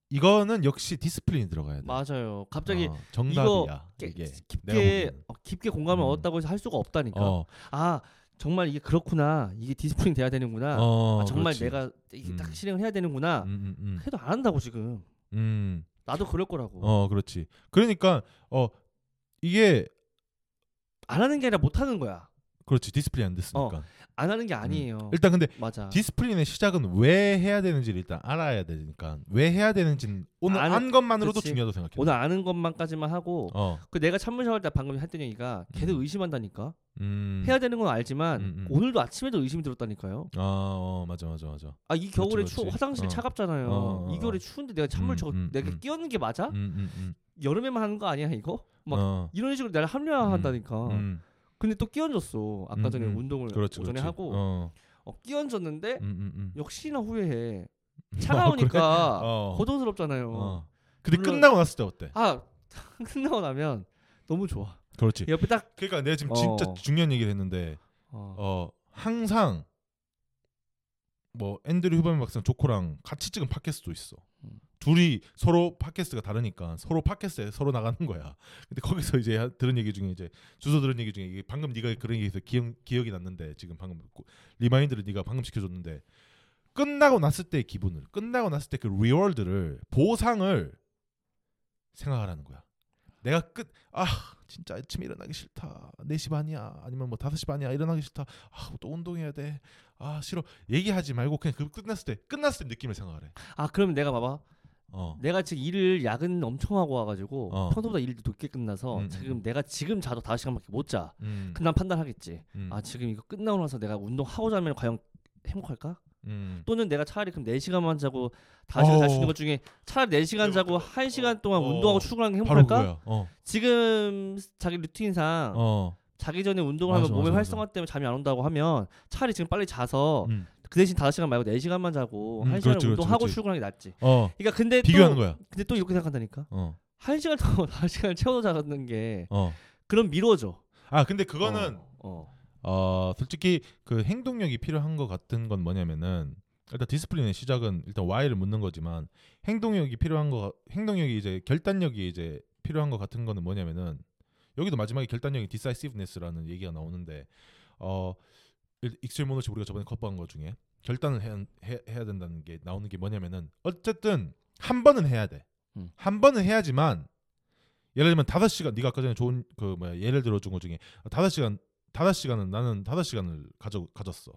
이거는 역시 discipline이 들어가야 돼. 맞아요. 갑자기 어, 정답이야 깨- 이게. 깊게. 어, 깊게 공감을 음. 얻었다고 해서 할 수가 없다니까. 어, 아 정말 이게 그렇구나. 이게 discipline이 돼야 되는구나. 어, 아, 정말 그렇지. 내가 이게 딱 음. 실행을 해야 되는구나. 음, 음, 음, 해도 안 한다고 지금. 음. 나도 그럴 거라고. 어, 그렇지. 그러니까 어 이게 안 하는 게 아니라 못 하는 거야. 그렇지 discipline이 안 됐으니까. 안 하는 게 아니에요. 음. 일단 근데 맞아. discipline의 시작은 왜 해야 되는지를 일단 알아야 되니까 왜 해야 되는지는 오늘 아는- 안 것만으로도 그렇지. 중요하다고 생각해. 오늘 아는 것만까지만 하고 어, 그 내가 찬물샤워 할때 방금 했던 얘기가 계속 음. 의심한다니까. 음. 해야 되는 건 알지만 음, 음. 오늘도 아침에도 의심이 들었다니까요. 아, 어, 맞아, 맞아, 맞아. 아 이 겨울에 추워. 화장실 어. 차갑잖아요. 어, 어, 이 겨울에 어. 추운데 내가 찬물 음, 저거 음, 내가 음. 끼얹는 게 맞아? 여름에만 하는 거 아니야 이거? 막 어, 이런 식으로 내가 합리화한다니까. 음. 근데 또 끼얹었어. 아까 음, 전에 음. 운동을 그렇지, 오전에 그렇지. 하고 어. 어, 끼얹었는데 음, 음, 음. 역시나 후회해. 어, 차가우니까 그래? 어. 고통스럽잖아요. 어. 근데 물론- 끝나고 났을 때 어때? 아 끝나고 나면 너무 좋아. 그렇지. 옆에 딱 그러니까 내가 지금 어. 진짜 중요한 얘기를 했는데 어, 어 항상 뭐 앤드류 휴버맨 박사랑 조코랑 같이 찍은 팟캐스트도 있어. 음. 둘이 서로 팟캐스트가 다르니까 서로 팟캐스트에 서로 나가는 거야. 근데 거기서 이제 하- 들은 얘기 중에 이제 주워 들은 얘기 중에 이게 방금 네가 그런 얘기해서 기억 기억이 났는데 지금 방금 고- remind를 네가 방금 시켜줬는데 끝나고 났을 때의 기분을 끝나고 났을 때 그 reward를 보상을 생각하라는 거야. 내가 끝 아 진짜 아침에 일어나기 싫다. 4시 반이야. 아니면 뭐 5시 반이야. 일어나기 싫다. 아, 또 운동해야 돼. 아, 싫어. 얘기하지 말고 그냥 그 끝났을 때 끝났을 때 느낌을 생각하래. 아 그럼 내가 봐봐. 어. 내가 지금 일을 야근 엄청 하고 와가지고 어. 평소보다 일도 늦게 끝나서 음, 음. 지금 내가 지금 자도 5시간밖에 못 자. 음. 그럼 난 판단하겠지. 음. 아 지금 이거 끝나고 나서 내가 운동하고 자면 과연 행복할까? 음. 또는 내가 차라리 그럼 4시간만 자고 5시간 잘수 있는 어. 것 중에 차라리 4시간 자고 1시간 동안 어. 운동하고 출근하는 게 행복할까? 어. 지금 자기 루틴상 어. 자기 전에 운동을 맞아, 하면 몸의 맞아, 활성화 때문에 잠이 안 온다고 하면 차라리 지금 빨리 자서 음. 그 대신 5시간 말고 4시간만 자고 음, 1시간 그렇지, 그렇지, 운동하고 그렇지. 출근하는 게 낫지. 어. 그러니까 근데 비교하는 또 거야. 근데 또 이렇게 생각한다니까. 어. 1시간 동안 5시간을 채워서 자는 게 어. 그럼 미뤄져. 아, 근데 그거는 어. 어, 솔직히 그 행동력이 필요한 것 같은 건 뭐냐면은 일단 discipline의 시작은 일단 why를 묻는 거지만 행동력이 필요한 거 행동력이 이제 결단력이 이제 필요한 것 같은 거는 뭐냐면은 여기도 마지막에 결단력이 decisiveness라는 얘기가 나오는데 어 ownership 우리가 저번에 커버한 것 중에 결단을 해야, 해, 해야 된다는 게 나오는 게 뭐냐면은 어쨌든 한 번은 해야 돼. 음. 한 번은 해야지만 예를 들면 다섯 시간 네가 아까 전에 좋은 그 뭐야 예를 들어 준 것 중에 다섯 시간 다섯 시간은 나는 다섯 시간을 가져 가졌어.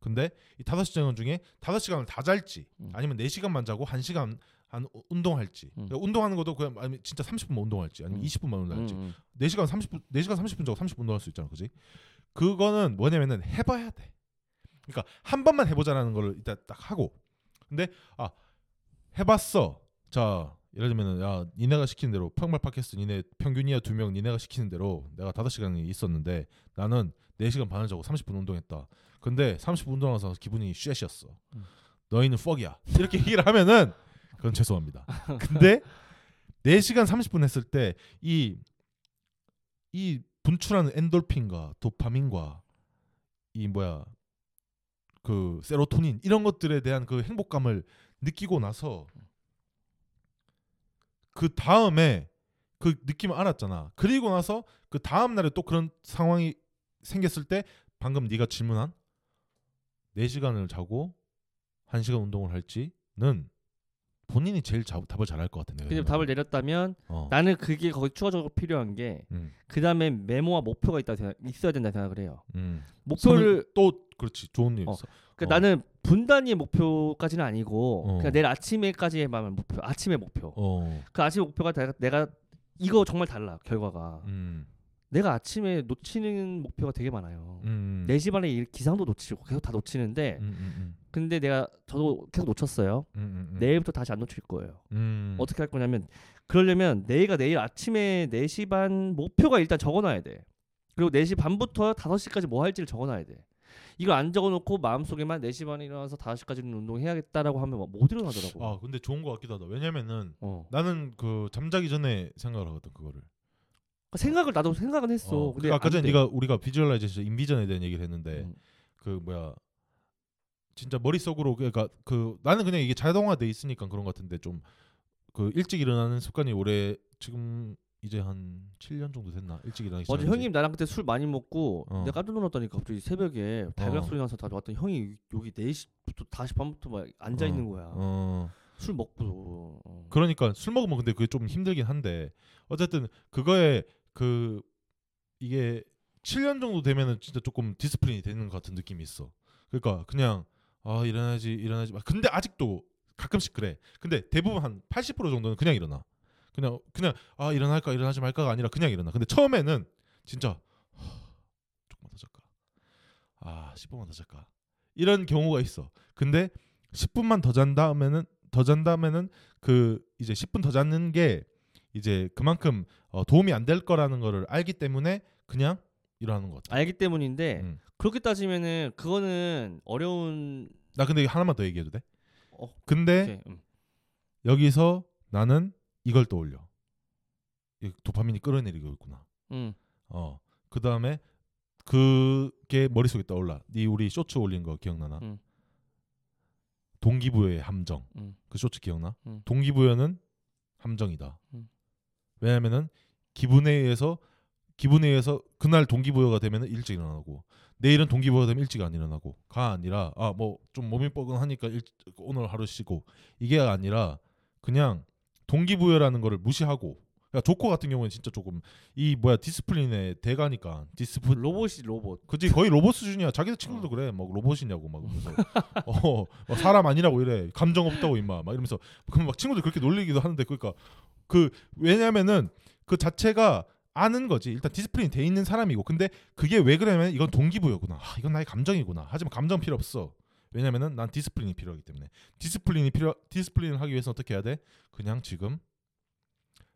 근데 이 다섯 시간 중에 다섯 시간을 다 잘지 음. 아니면 네 시간만 자고 한 시간 한 우- 운동할지 음. 그러니까 운동하는 것도 그냥 아니면 진짜 30분만 운동할지 아니면 음. 20분만 음, 운동할지 음. 4시간 30분 4시간 30분 자고 30분 운동할 수 있잖아. 그지? 그거는 뭐냐면은 해 봐야 돼. 그러니까 한 번만 해 보자라는 걸 일단 딱 하고. 근데 아, 해 봤어. 자, 예를 들면은 야, 니네가 시키는 대로 평말 팟캐스트 니네 평균이야 두 명 니네가 시키는 대로 내가 5시간이 있었는데 나는 4시간 반을 자고 30분 운동했다. 근데 30분 운동하면서 기분이 쉣이었어. 음. 너희는 퍽이야. 이렇게 얘기를 하면은 그건 죄송합니다. 근데 4시간 30분 했을 때 이 이 분출하는 엔돌핀과 도파민과 이 뭐야 그 세로토닌 이런 것들에 대한 그 행복감을 느끼고 나서 그 다음에 그 느낌을 알았잖아. 그리고 나서 그 다음 날에 또 그런 상황이 생겼을 때 방금 네가 질문한 4시간을 자고 1시간 운동을 할지는 본인이 제일 자, 답을 잘할 것. 내가 근데. 답을 내렸다면 어. 나는 그게 거기 추가적으로 필요한 게 음, 그 다음에 메모와 목표가 있다 생각, 있어야 된다 생각을 해요. 음. 목표를 또 그렇지 좋은 일 어. 있어. 그러니까 어. 나는 분단위의 목표까지는 아니고 어. 그냥 내일 아침에까지만 목표, 아침의 목표. 어. 그 아침 목표가 내가, 내가 이거 정말 달라 결과가. 음. 내가 아침에 놓치는 목표가 되게 많아요. 음. 4시 반에 일- 기상도 놓치고 계속 다 놓치는데 음, 음, 음. 근데 내가 저도 계속 놓쳤어요. 음, 음, 음. 내일부터 다시 안 놓칠 거예요. 음. 어떻게 할 거냐면 그러려면 내가 내일 아침에 4시 반 목표가 일단 적어놔야 돼. 그리고 4시 반부터 5시까지 뭐 할지를 적어놔야 돼. 이걸 안 적어놓고 마음속에만 4시 반에 일어나서 5시까지는 운동해야겠다라고 하면 막못 일어나더라고. 아 근데 좋은 것 같기도 하다. 왜냐면은 어. 나는 그 잠자기 전에 생각을 하거든 그거를. 생각을 나도 생각은 했어. 어, 근데 그 아까 돼. 네가 우리가 visualization envision에 대한 얘기를 했는데 음. 그 뭐야 진짜 머릿속으로 그러니까 그 나는 그냥 이게 자동화돼 있으니까 그런 것 같은데 좀 그 일찍 일어나는 습관이 올해 지금 이제 한 7년 정도 됐나 일찍 일어나기 맞아 시작한 지. 형님 나랑 그때 술 많이 먹고 어. 내가 깜짝 놀랐다니까 갑자기 새벽에 달그락 어. 소리 나서 다 왔더니 형이 여기 4시부터 5시 반부터 막 앉아 있는 거야. 어. 술 먹고. 어. 그러니까 술 먹으면 근데 그게 좀 힘들긴 한데 어쨌든 그거에 그 이게 7년 정도 되면은 진짜 조금 discipline이 되는 것 같은 느낌이 있어. 그러니까 그냥 아 일어나지 일어나지 마. 근데 아직도 가끔씩 그래. 근데 대부분 한 80% 정도는 그냥 일어나. 그냥 그냥 아 일어날까 일어나지 말까가 아니라 그냥 일어나. 근데 처음에는 진짜 하, 조금만 더 잘까. 아 10분만 더 잘까. 이런 경우가 있어. 근데 10분만 더 잔 다음에는 더 잔 다음에는 그 이제 10분 더 자는 게 이제 그만큼 어, 도움이 안 될 거라는 거를 알기 때문에 그냥 일어나는 것 같아. 알기 때문인데 음. 그렇게 따지면은 그거는 어려운 나 근데 하나만 더 얘기해도 돼? 어, 근데 오케이, 음. 여기서 나는 이걸 떠올려. 이 도파민이 끌어내리고 있구나. 음. 어. 그 다음에 그게 머릿속에 떠올라. 네 우리 쇼츠 올린 거 기억나나? 음. 동기부여의 함정. 음. 그 쇼츠 기억나? 음. 동기부여는 함정이다. 음. 왜냐면은 기분에 의해서 기분에 의해서 그날 동기부여가 되면은 일찍 일어나고 내일은 동기부여가 되면 일찍 안 일어나고가 아니라 아 뭐 좀 몸이 뻐근하니까 일, 오늘 하루 쉬고 이게 아니라 그냥 동기부여라는 거를 무시하고 그러니까 조코 같은 경우는 진짜 조금 이 뭐야 discipline의 대가니까 discipline 로봇이 로봇. 그지 거의 로봇 수준이야. 자기들 친구도 어. 그래. 막 로봇이냐고 막 그러면서 어, 막 사람 아니라고 이래. 감정 없다고 임마. 막 이러면서 그럼 막 친구들 그렇게 놀리기도 하는데 그러니까 그 왜냐면은 그 자체가 아는 거지. 일단 discipline이 돼 있는 사람이고. 근데 그게 왜 그러냐면 이건 동기부여구나. 아, 이건 나의 감정이구나. 하지만 감정 필요 없어. 왜냐면은 난 discipline이 필요하기 때문에. discipline이 필요 discipline을 하기 위해서 어떻게 해야 돼? 그냥 지금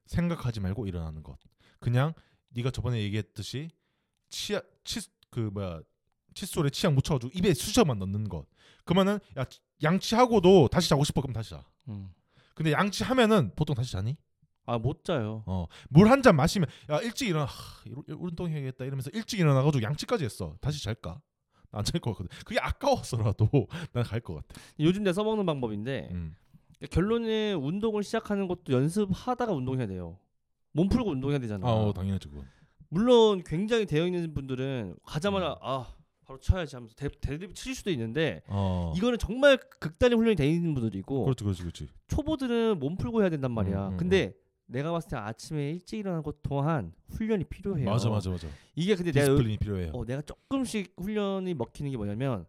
생각하지 말고 일어나는 것. 그냥 네가 저번에 얘기했듯이 치약 치그 뭐야 칫솔에 치약 묻혀가지고 입에 쑤셔만 넣는 것. 그러면은 야 양치하고도 다시 자고 싶어 그럼 다시 자. 음. 근데 양치하면은 보통 다시 자니? 아 못 자요. 어 물 한 잔 마시면 야 일찍 일어나 하, 운동해야겠다 이러면서 일찍 일어나가지고 양치까지 했어. 다시 잘까? 안 잘 것 같거든. 그게 아까웠어라도 난 갈 것 같아. 요즘 내 써먹는 방법인데 음. 결론은 운동을 시작하는 것도 연습하다가 운동해야 돼요. 몸 풀고 운동해야 되잖아. 아, 어, 당연하지 그건. 물론 굉장히 되어 있는 분들은 가자마자 아 바로 쳐야지 하면서 dead, deadlift 칠 수도 있는데 어. 이거는 정말 극단의 훈련이 돼 있는 분들이고 그렇지, 그렇지, 그렇지. 초보들은 몸 풀고 해야 된단 말이야. 음, 음, 근데 내가 봤을 때 아침에 일찍 일어나는 것 또한 훈련이 필요해요. 맞아, 맞아, 맞아. 이게 근데 내가 discipline이 필요해요. 어, 내가 조금씩 훈련이 먹히는 게 뭐냐면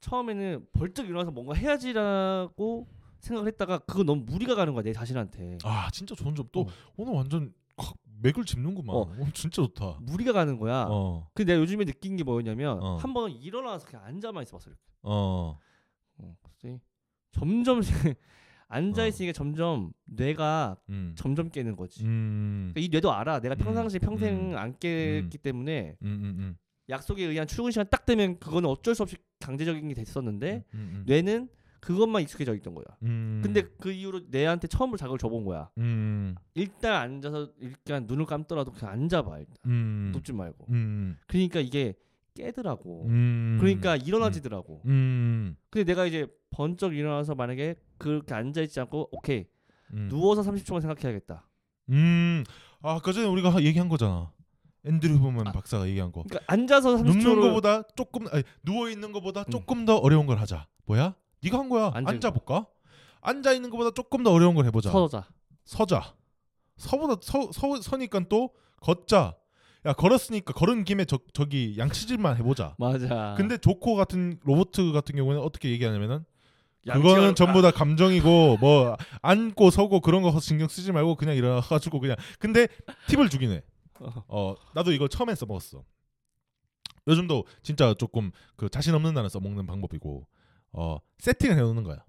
처음에는 벌떡 일어나서 뭔가 해야지라고 생각을 했다가 그거 너무 무리가 가는 거야 내 자신한테 아 진짜 좋은 점또 어. 오늘 완전 확 맥을 짚는구만. 어. 오늘 진짜 좋다. 무리가 가는 거야 어. 근데 내가 요즘에 느낀 게 뭐였냐면 어. 한 번은 일어나서 그냥 앉아만 있어봤어 이렇게 어. 어, 점점 앉아 어. 있으니까 점점 뇌가 음. 점점 깨는 거지 음. 그러니까 이 뇌도 알아 내가 음. 평상시에 평생 음. 안 깼기 때문에 음. 음. 음. 약속에 의한 출근 시간 딱 되면 그거는 어쩔 수 없이 강제적인 게 됐었는데. 뇌는 그것만 익숙해져 있던 거야. 음. 근데 그 이후로 뇌한테 처음으로 자극을 줘본 거야. 음. 일단 앉아서 일단 눈을 감더라도 그냥 앉아봐 일단 음. 눕지 말고. 음. 그러니까 이게 깨더라고. 음. 그러니까 일어나지더라고. 음. 근데 내가 이제 번쩍 일어나서 만약에 그렇게 앉아 있지 않고 오케이 음. 누워서 30초만 생각해야겠다. 음. 아, 그전에 우리가 하- 얘기한 거잖아. 앤드류 후먼 아. 박사가 얘기한 거. 그러니까 앉아서 30초를 눕는 거보다 조금 아니, 누워 있는 거보다 조금 더 어려운 걸 하자. 뭐야? 네가 한 거야. 앉아 앉아 볼까? 앉아 있는 거보다 조금 더 어려운 걸 해보자. 서자. 서자. 서보다 서, 서 서니까 또 걷자. 야 걸었으니까 걸은 김에 저 저기 양치질만 해보자. 맞아. 근데 조코 같은 로봇 같은 경우는 어떻게 얘기하냐면은 그거는 가. 전부 다 감정이고 뭐 앉고 서고 그런 거 신경 쓰지 말고 그냥 일어나가지고 그냥 근데 팁을 주긴 해. 어. 어 나도 이걸 처음에 써먹었어. 요즘도 진짜 조금 그 자신 없는 날은 써먹는 방법이고 어 세팅을 해놓는 거야.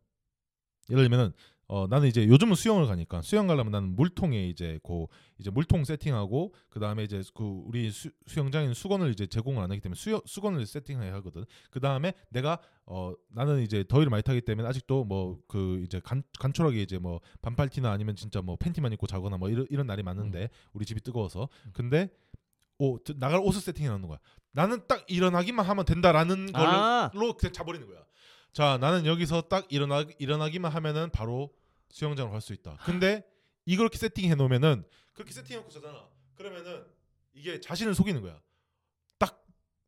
예를 들면은 어 나는 이제 요즘은 수영을 가니까 수영 가려면 나는 물통에 이제 고 이제 물통 세팅하고 그 다음에 이제 그 우리 수, 수영장에는 수건을 이제 제공을 안 하기 때문에 수영 수건을 세팅해야 하거든. 그 다음에 내가 어 나는 이제 더위를 많이 타기 때문에 아직도 뭐 그 이제 간, 간촐하게 이제 뭐 반팔티나 아니면 진짜 뭐 팬티만 입고 자거나 뭐 이런 이런 날이 많은데 우리 집이 뜨거워서 근데 오 저- 나갈 옷을 세팅해 놓는 거야. 나는 딱 일어나기만 하면 된다라는 걸로 아 그냥 자버리는 거야. 자 나는 여기서 딱 일어나 일어나기만 하면은 바로 수영장을 갈수 있다. 근데 이렇게 세팅해 놓으면은 그렇게 세팅해 놓고 자잖아. 그러면은 이게 자신을 속이는 거야. 딱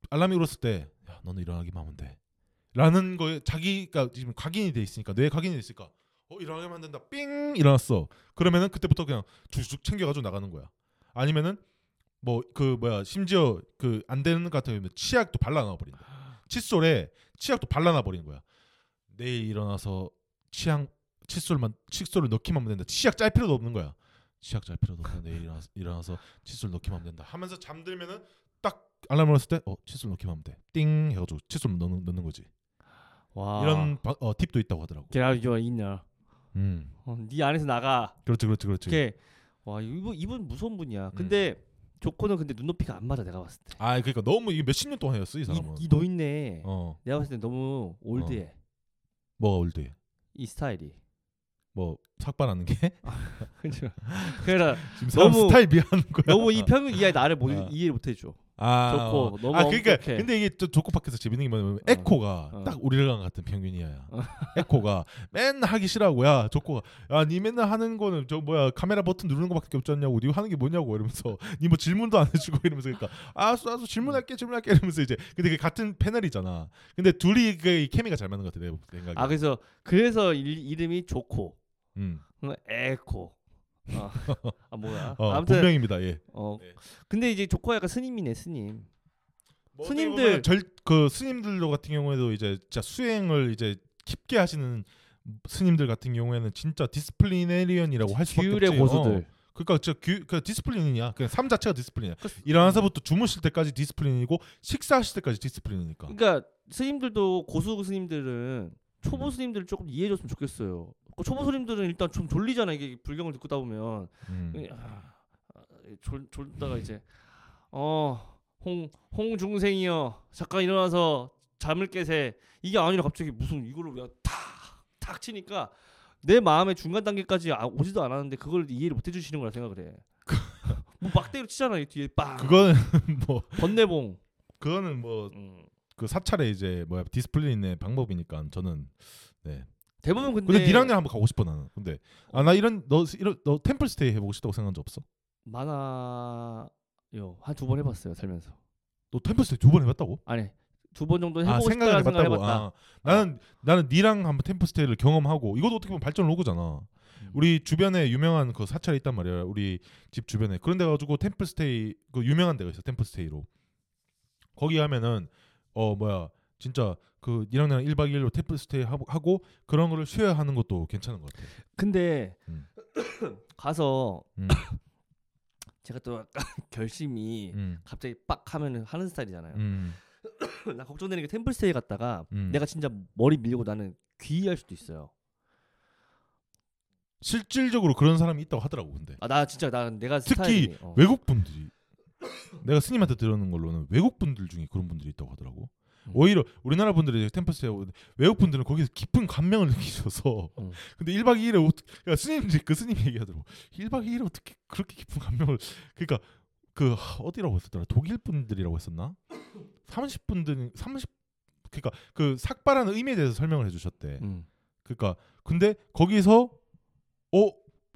알람이 울었을 때, 야 너는 일어나기만 하면 돼. 라는 거에 자기가 지금 각인이 돼 있으니까 뇌에 각인이 돼 있으니까 어 일어나기만 된다. 삥 일어났어. 그러면은 그때부터 그냥 쭉쭉 챙겨가지고 나가는 거야. 아니면은 뭐 그 뭐야 심지어 그 안 되는 것 같으면 치약도 발라놔 버린다. 칫솔에 치약도 발라놔 버리는 거야. 내일 일어나서 치약 칫솔만 칫솔을 넣기만 하면 된다. 치약 짤 필요도 없는 거야. 치약 짤 필요도 없고 내일 일어나서, 일어나서 칫솔 넣기만 하면 된다. 하면서 잠들면은 딱 알람 울었을 때 어 칫솔 넣기만 하면 돼. 띵 해가지고 칫솔 넣는, 넣는 거지. 와. 이런 바, 어, 팁도 있다고 하더라고. Get out your inner. 음 어, 네 안에서 나가. 그렇지 그렇지 그렇지. 이렇게 와 이분 이분 무서운 분이야. 음. 근데 조코는 근데 눈높이가 안 맞아 내가 봤을 때. 아 그러니까 너무 이게 몇십 년 동안 해왔어 이 이, 사람은. 이 노인네. 어 내가 봤을 때 너무 old해. 뭐가 old? 이 스타일이. 뭐 삭발하는 게 그죠. 그래라 지금 너무- 스타일 비하는 거야. 너무 이 평균 이하의 나를 못, 어. 이해를 못 해줘. 아, 좋고, 어. 너무 아 그러니까 엄격해. 근데 이게 또 조코 밖에서 재밌는 게 뭐냐면 에코가 어. 딱 우리랑 같은 평균이야. 어. 에코가 맨날 하기 싫어하고 야 조코가 야니 맨날 하는 거는 저 뭐야 카메라 버튼 누르는 거밖에 없지 않냐고 니 하는 게 뭐냐고 이러면서 니 뭐 질문도 안 해주고 이러면서 그러니까 알았어 알았어 질문할게 질문할게 이러면서 이제 근데 그게 같은 패널이잖아. 근데 둘이 그 케미가 잘 맞는 것 같아 내 생각에. 아 그래서 그래서 일, 이름이 조코, 음. 어, 에코. 아, 아 뭐야? 어, 아무튼 본명입니다. 예. 어 네. 근데 이제 조코가 약간 스님이네 스님. 뭐 스님들- 어떻게 보면 절, 그 스님들도 같은 경우에도 이제 진짜 수행을 이제 깊게 하시는 스님들 같은 경우에는 진짜 disciplinarian이라고 할 수밖에 없지. 규율의 고수들. 어. 그러니까 진짜 규, 그 discipline이냐. 그냥 삶 자체가 discipline이야. 그- 일어나서부터 주무실 때까지 discipline이고 식사하실 때까지 discipline이니까. 그러니까 스님들도 고수 스님들은 초보 음. 스님들을 조금 이해해줬으면 좋겠어요. 그 초보 스님들은 일단 좀 졸리잖아 이게 불경을 듣고 다 보면 음. 아, 아, 졸 졸다가 이제 어 홍 홍중생이여 잠깐 일어나서 잠을 깨세 이게 아니라 갑자기 무슨 이거를 그냥 탁탁 치니까 내 마음의 중간 단계까지 아, 오지도 않았는데 그걸 이해를 못 해주시는 거라 생각을 해. 뭐 막대기로 치잖아 이 뒤에 빵 그거는 뭐 번뇌봉. 그거는 뭐그 음. 사찰의 이제 뭐야 discipline의 방법이니까 저는 네. 대부분 근데, 근데 니랑이랑 한번 가고 싶어 나는. 근데 아 나 이런 너 이런 너 템플 스테이 해보고 싶다고 생각한 적 없어? 많아요 한 두 번 해봤어요 살면서. 너 템플 스테이 두 번 해봤다고? 아니 두 번 정도 아 해보고 생각을 싶다는 생각을 해봤다고. 해봤다. 아, 나는 나는 니랑 한번 템플 스테이를 경험하고 이것도 어떻게 보면 발전 로그잖아. 음. 우리 주변에 유명한 그 사찰이 있단 말이야. 우리 집 주변에 그런 데 가지고 템플 스테이 그 유명한 데가 있어. 템플 스테이로 거기 하면은 어 뭐야 진짜 그 니랑 나랑 1박 2일로 템플 스테이 하고, 그런 거를 쉬어야 하는 것도 괜찮은 것 같아. 근데 음. 가서 음. 제가 또 결심이 음. 갑자기 빡 하면은 하는 스타일이잖아요. 음. 나 걱정되는 게 템플 스테이 갔다가 음. 내가 진짜 머리 밀고 나는 귀의할 수도 있어요. 실질적으로 그런 사람이 있다고 하더라고 근데 아 나 진짜 나 내가 특히 어. 외국 분들이 내가 스님한테 들었는 걸로는 외국 분들 중에 그런 분들이 있다고 하더라고. 음. 오히려 우리나라 분들이 템플스테이 하고 외국 분들은 거기서 깊은 감명을 느끼셔서 음. 근데 1박 2일에 어떻게 그러니까 스님이 그 스님 얘기하더라고. 1박 2일에 어떻게 그렇게 깊은 감명을 그러니까 그 하, 어디라고 했었더라? 독일 분들이라고 했었나? 30분들 30 그러니까 그 삭발하는 의미에 대해서 설명을 해주셨대. 음. 그러니까 근데 거기서 어?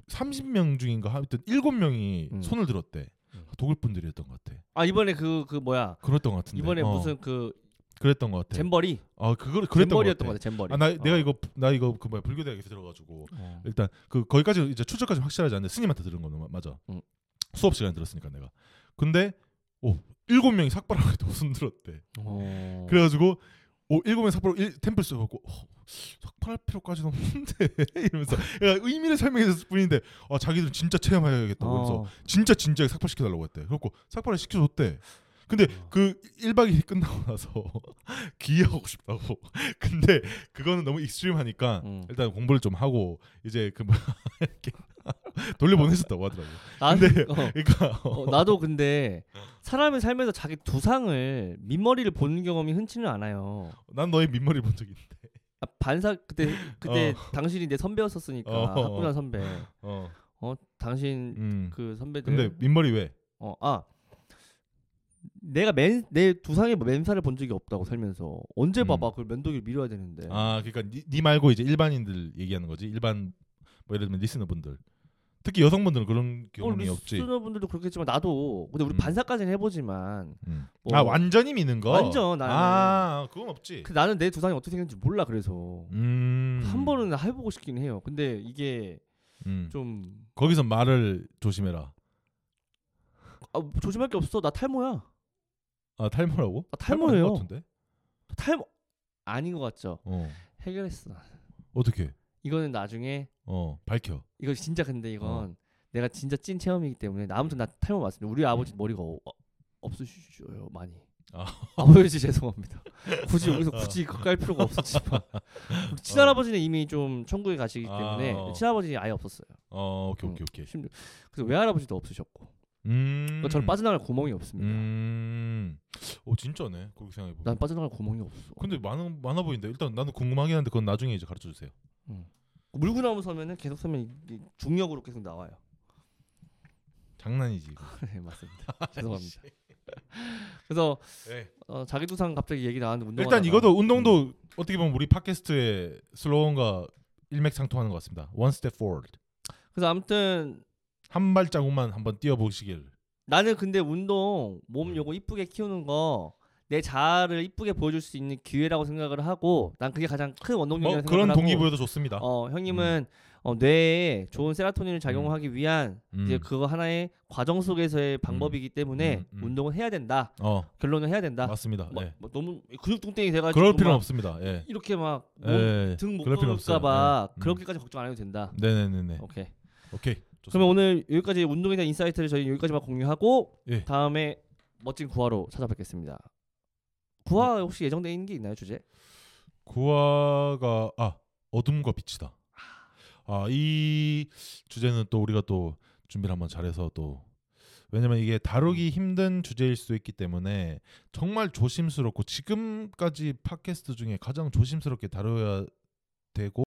30명 중인가? 하여튼 7명이 음. 손을 들었대. 음. 독일 분들이었던 것 같아. 아 이번에 그그 뭐야? 그랬던 것 같은데. 이번에 어, 무슨 그 그랬던 것 같아 잼버리 아 그걸 그랬던 것 잼버리였던 거 같아 잼버리. 아, 나 어. 내가 이거 나 이거 그 뭐야 불교 대학에서 들어가지고 어. 일단 그 거기까지 이제 출처까지 확실하지 않는데 스님한테 들은 거는 마- 맞아. 음. 수업 시간에 들었으니까 내가. 근데 오 일곱 명이 삭발하고 손 들었대. 어. 그래가지고 오 일곱 명 삭발하고 일, 템플 써갖고 어, 삭발할 필요까지는 없는데 이러면서 그러니까 의미를 설명해줬을 뿐인데 아 자기들은 진짜 체험해야겠다고 그래서 어. 진짜 진지하게 삭발시켜달라고 했대. 그래갖고 삭발을 시켜줬대. 근데 어. 그 1박 2일 끝나고 나서 기여하고 싶다고. 근데 그거는 너무 extreme하니까 음. 일단 공부를 좀 하고 이제 그 뭐 이렇게 돌려보냈었다고 하더라고. 나는 근데 어. 그러니까 어, 나도 근데 사람이 살면서 자기 두상을 민머리를 보는 경험이 흔치는 않아요. 난 너의 민머리 본 적이 있는데. 아, 반삭 그때 그때 당신이 내 선배였었으니까 어. 학부장 선배. 어. 어 당신 음. 그 선배들. 근데 민머리 왜? 어아 내가 맨 내 두상에 맨살을 본 적이 없다고 살면서 언제 음. 봐봐 그걸 면도기를 밀어야 되는데. 아 그러니까 니, 니 말고 이제 일반인들 얘기하는 거지. 일반 뭐 예를 들면 리스너분들. 특히 여성분들은 그런 경험이 없지. 스튜더분들도 그렇겠지만 나도 근데 우리 음. 반사까지는 해보지만 음. 뭐- 아 완전히 미는 거. 완전 나는- 아 그건 없지. 그 나는 내 두상이 어떻게 생겼는지 몰라 그래서 음. 한 번은 해보고 싶긴 해요. 근데 이게 음. 좀 거기서 말을 조심해라. 아, 조심할 게 없어. 나 탈모야. 아 탈모라고? 아, 탈모예요. 탈모 같은데? 탈모 아닌 것 같죠. 어. 해결했어. 어떻게? 이거는 나중에 어 밝혀. 이거 진짜 근데 이건 어. 내가 진짜 찐 체험이기 때문에 나 아무튼 나 탈모 맞습니다. 우리 아버지 머리가 어, 어, 없으시죠 많이. 아. 아버지 죄송합니다. 굳이 여기서 굳이 그거 깔 필요가 없었지만 친할아버지는 이미 좀 천국에 가시기 아, 때문에 어. 친할아버지 아예 없었어요. 어 오케이 오케이 오케이. 심지어 그래서 외할아버지도 없으셨고 음. 그러니까 저는 빠져나갈 구멍이 없습니다. 음. 어 진짜네. 그렇게 생각해 보면. 난 빠져나갈 구멍이 없어. 근데 많아 많아 보인다. 일단 나는 궁금하긴 한데 그건 나중에 이제 가르쳐 주세요. 물고 나무 서면은 계속 서면 이- 중력으로 계속 나와요. 장난이지. 네 맞습니다. 죄송합니다. 그래서 네. 어, 자기 두상 갑자기 얘기 나왔는데 운동 일단 이것도 운동도 어떻게 보면 우리 팟캐스트의 슬로건과 일맥상통하는 것 같습니다. One step forward. 그래서 아무튼 한 발자국만 한번 뛰어보시길. 나는 근데 운동 몸 음. 요거 이쁘게 키우는 거 내 자아를 이쁘게 보여줄 수 있는 기회라고 생각을 하고 난 그게 가장 큰 원동력이라고 뭐 생각을 그런 하고 동기부여도 좋습니다. 어 형님은 어, 뇌에 좋은 세라토닌을 작용하기 위한 음. 이제 그거 하나의 과정 속에서의 방법이기 때문에 음, 음. 운동은 해야 된다 어 결론은 해야 된다 맞습니다. 뭐, 예. 뭐 너무 근육뚱땡이 돼가지고 그럴 필요는 막 없습니다. 예. 이렇게 막 예. 등못 그럴 필요 없어요. 굴까봐 예. 음. 그렇게까지 걱정 안 해도 된다. 네네네네. 오케이. 오케이. 좋습니다. 그러면 오늘 여기까지 운동에 대한 insight를 저희 여기까지만 공유하고 예. 다음에 멋진 구화로 찾아뵙겠습니다. 구화 혹시 예정돼 있는 게 있나요 주제? 구화가 아 어둠과 빛이다. 아 이 주제는 또 우리가 또 준비를 한번 잘해서 또 왜냐면 이게 다루기 힘든 주제일 수도 있기 때문에 정말 조심스럽고 지금까지 팟캐스트 중에 가장 조심스럽게 다뤄야 되고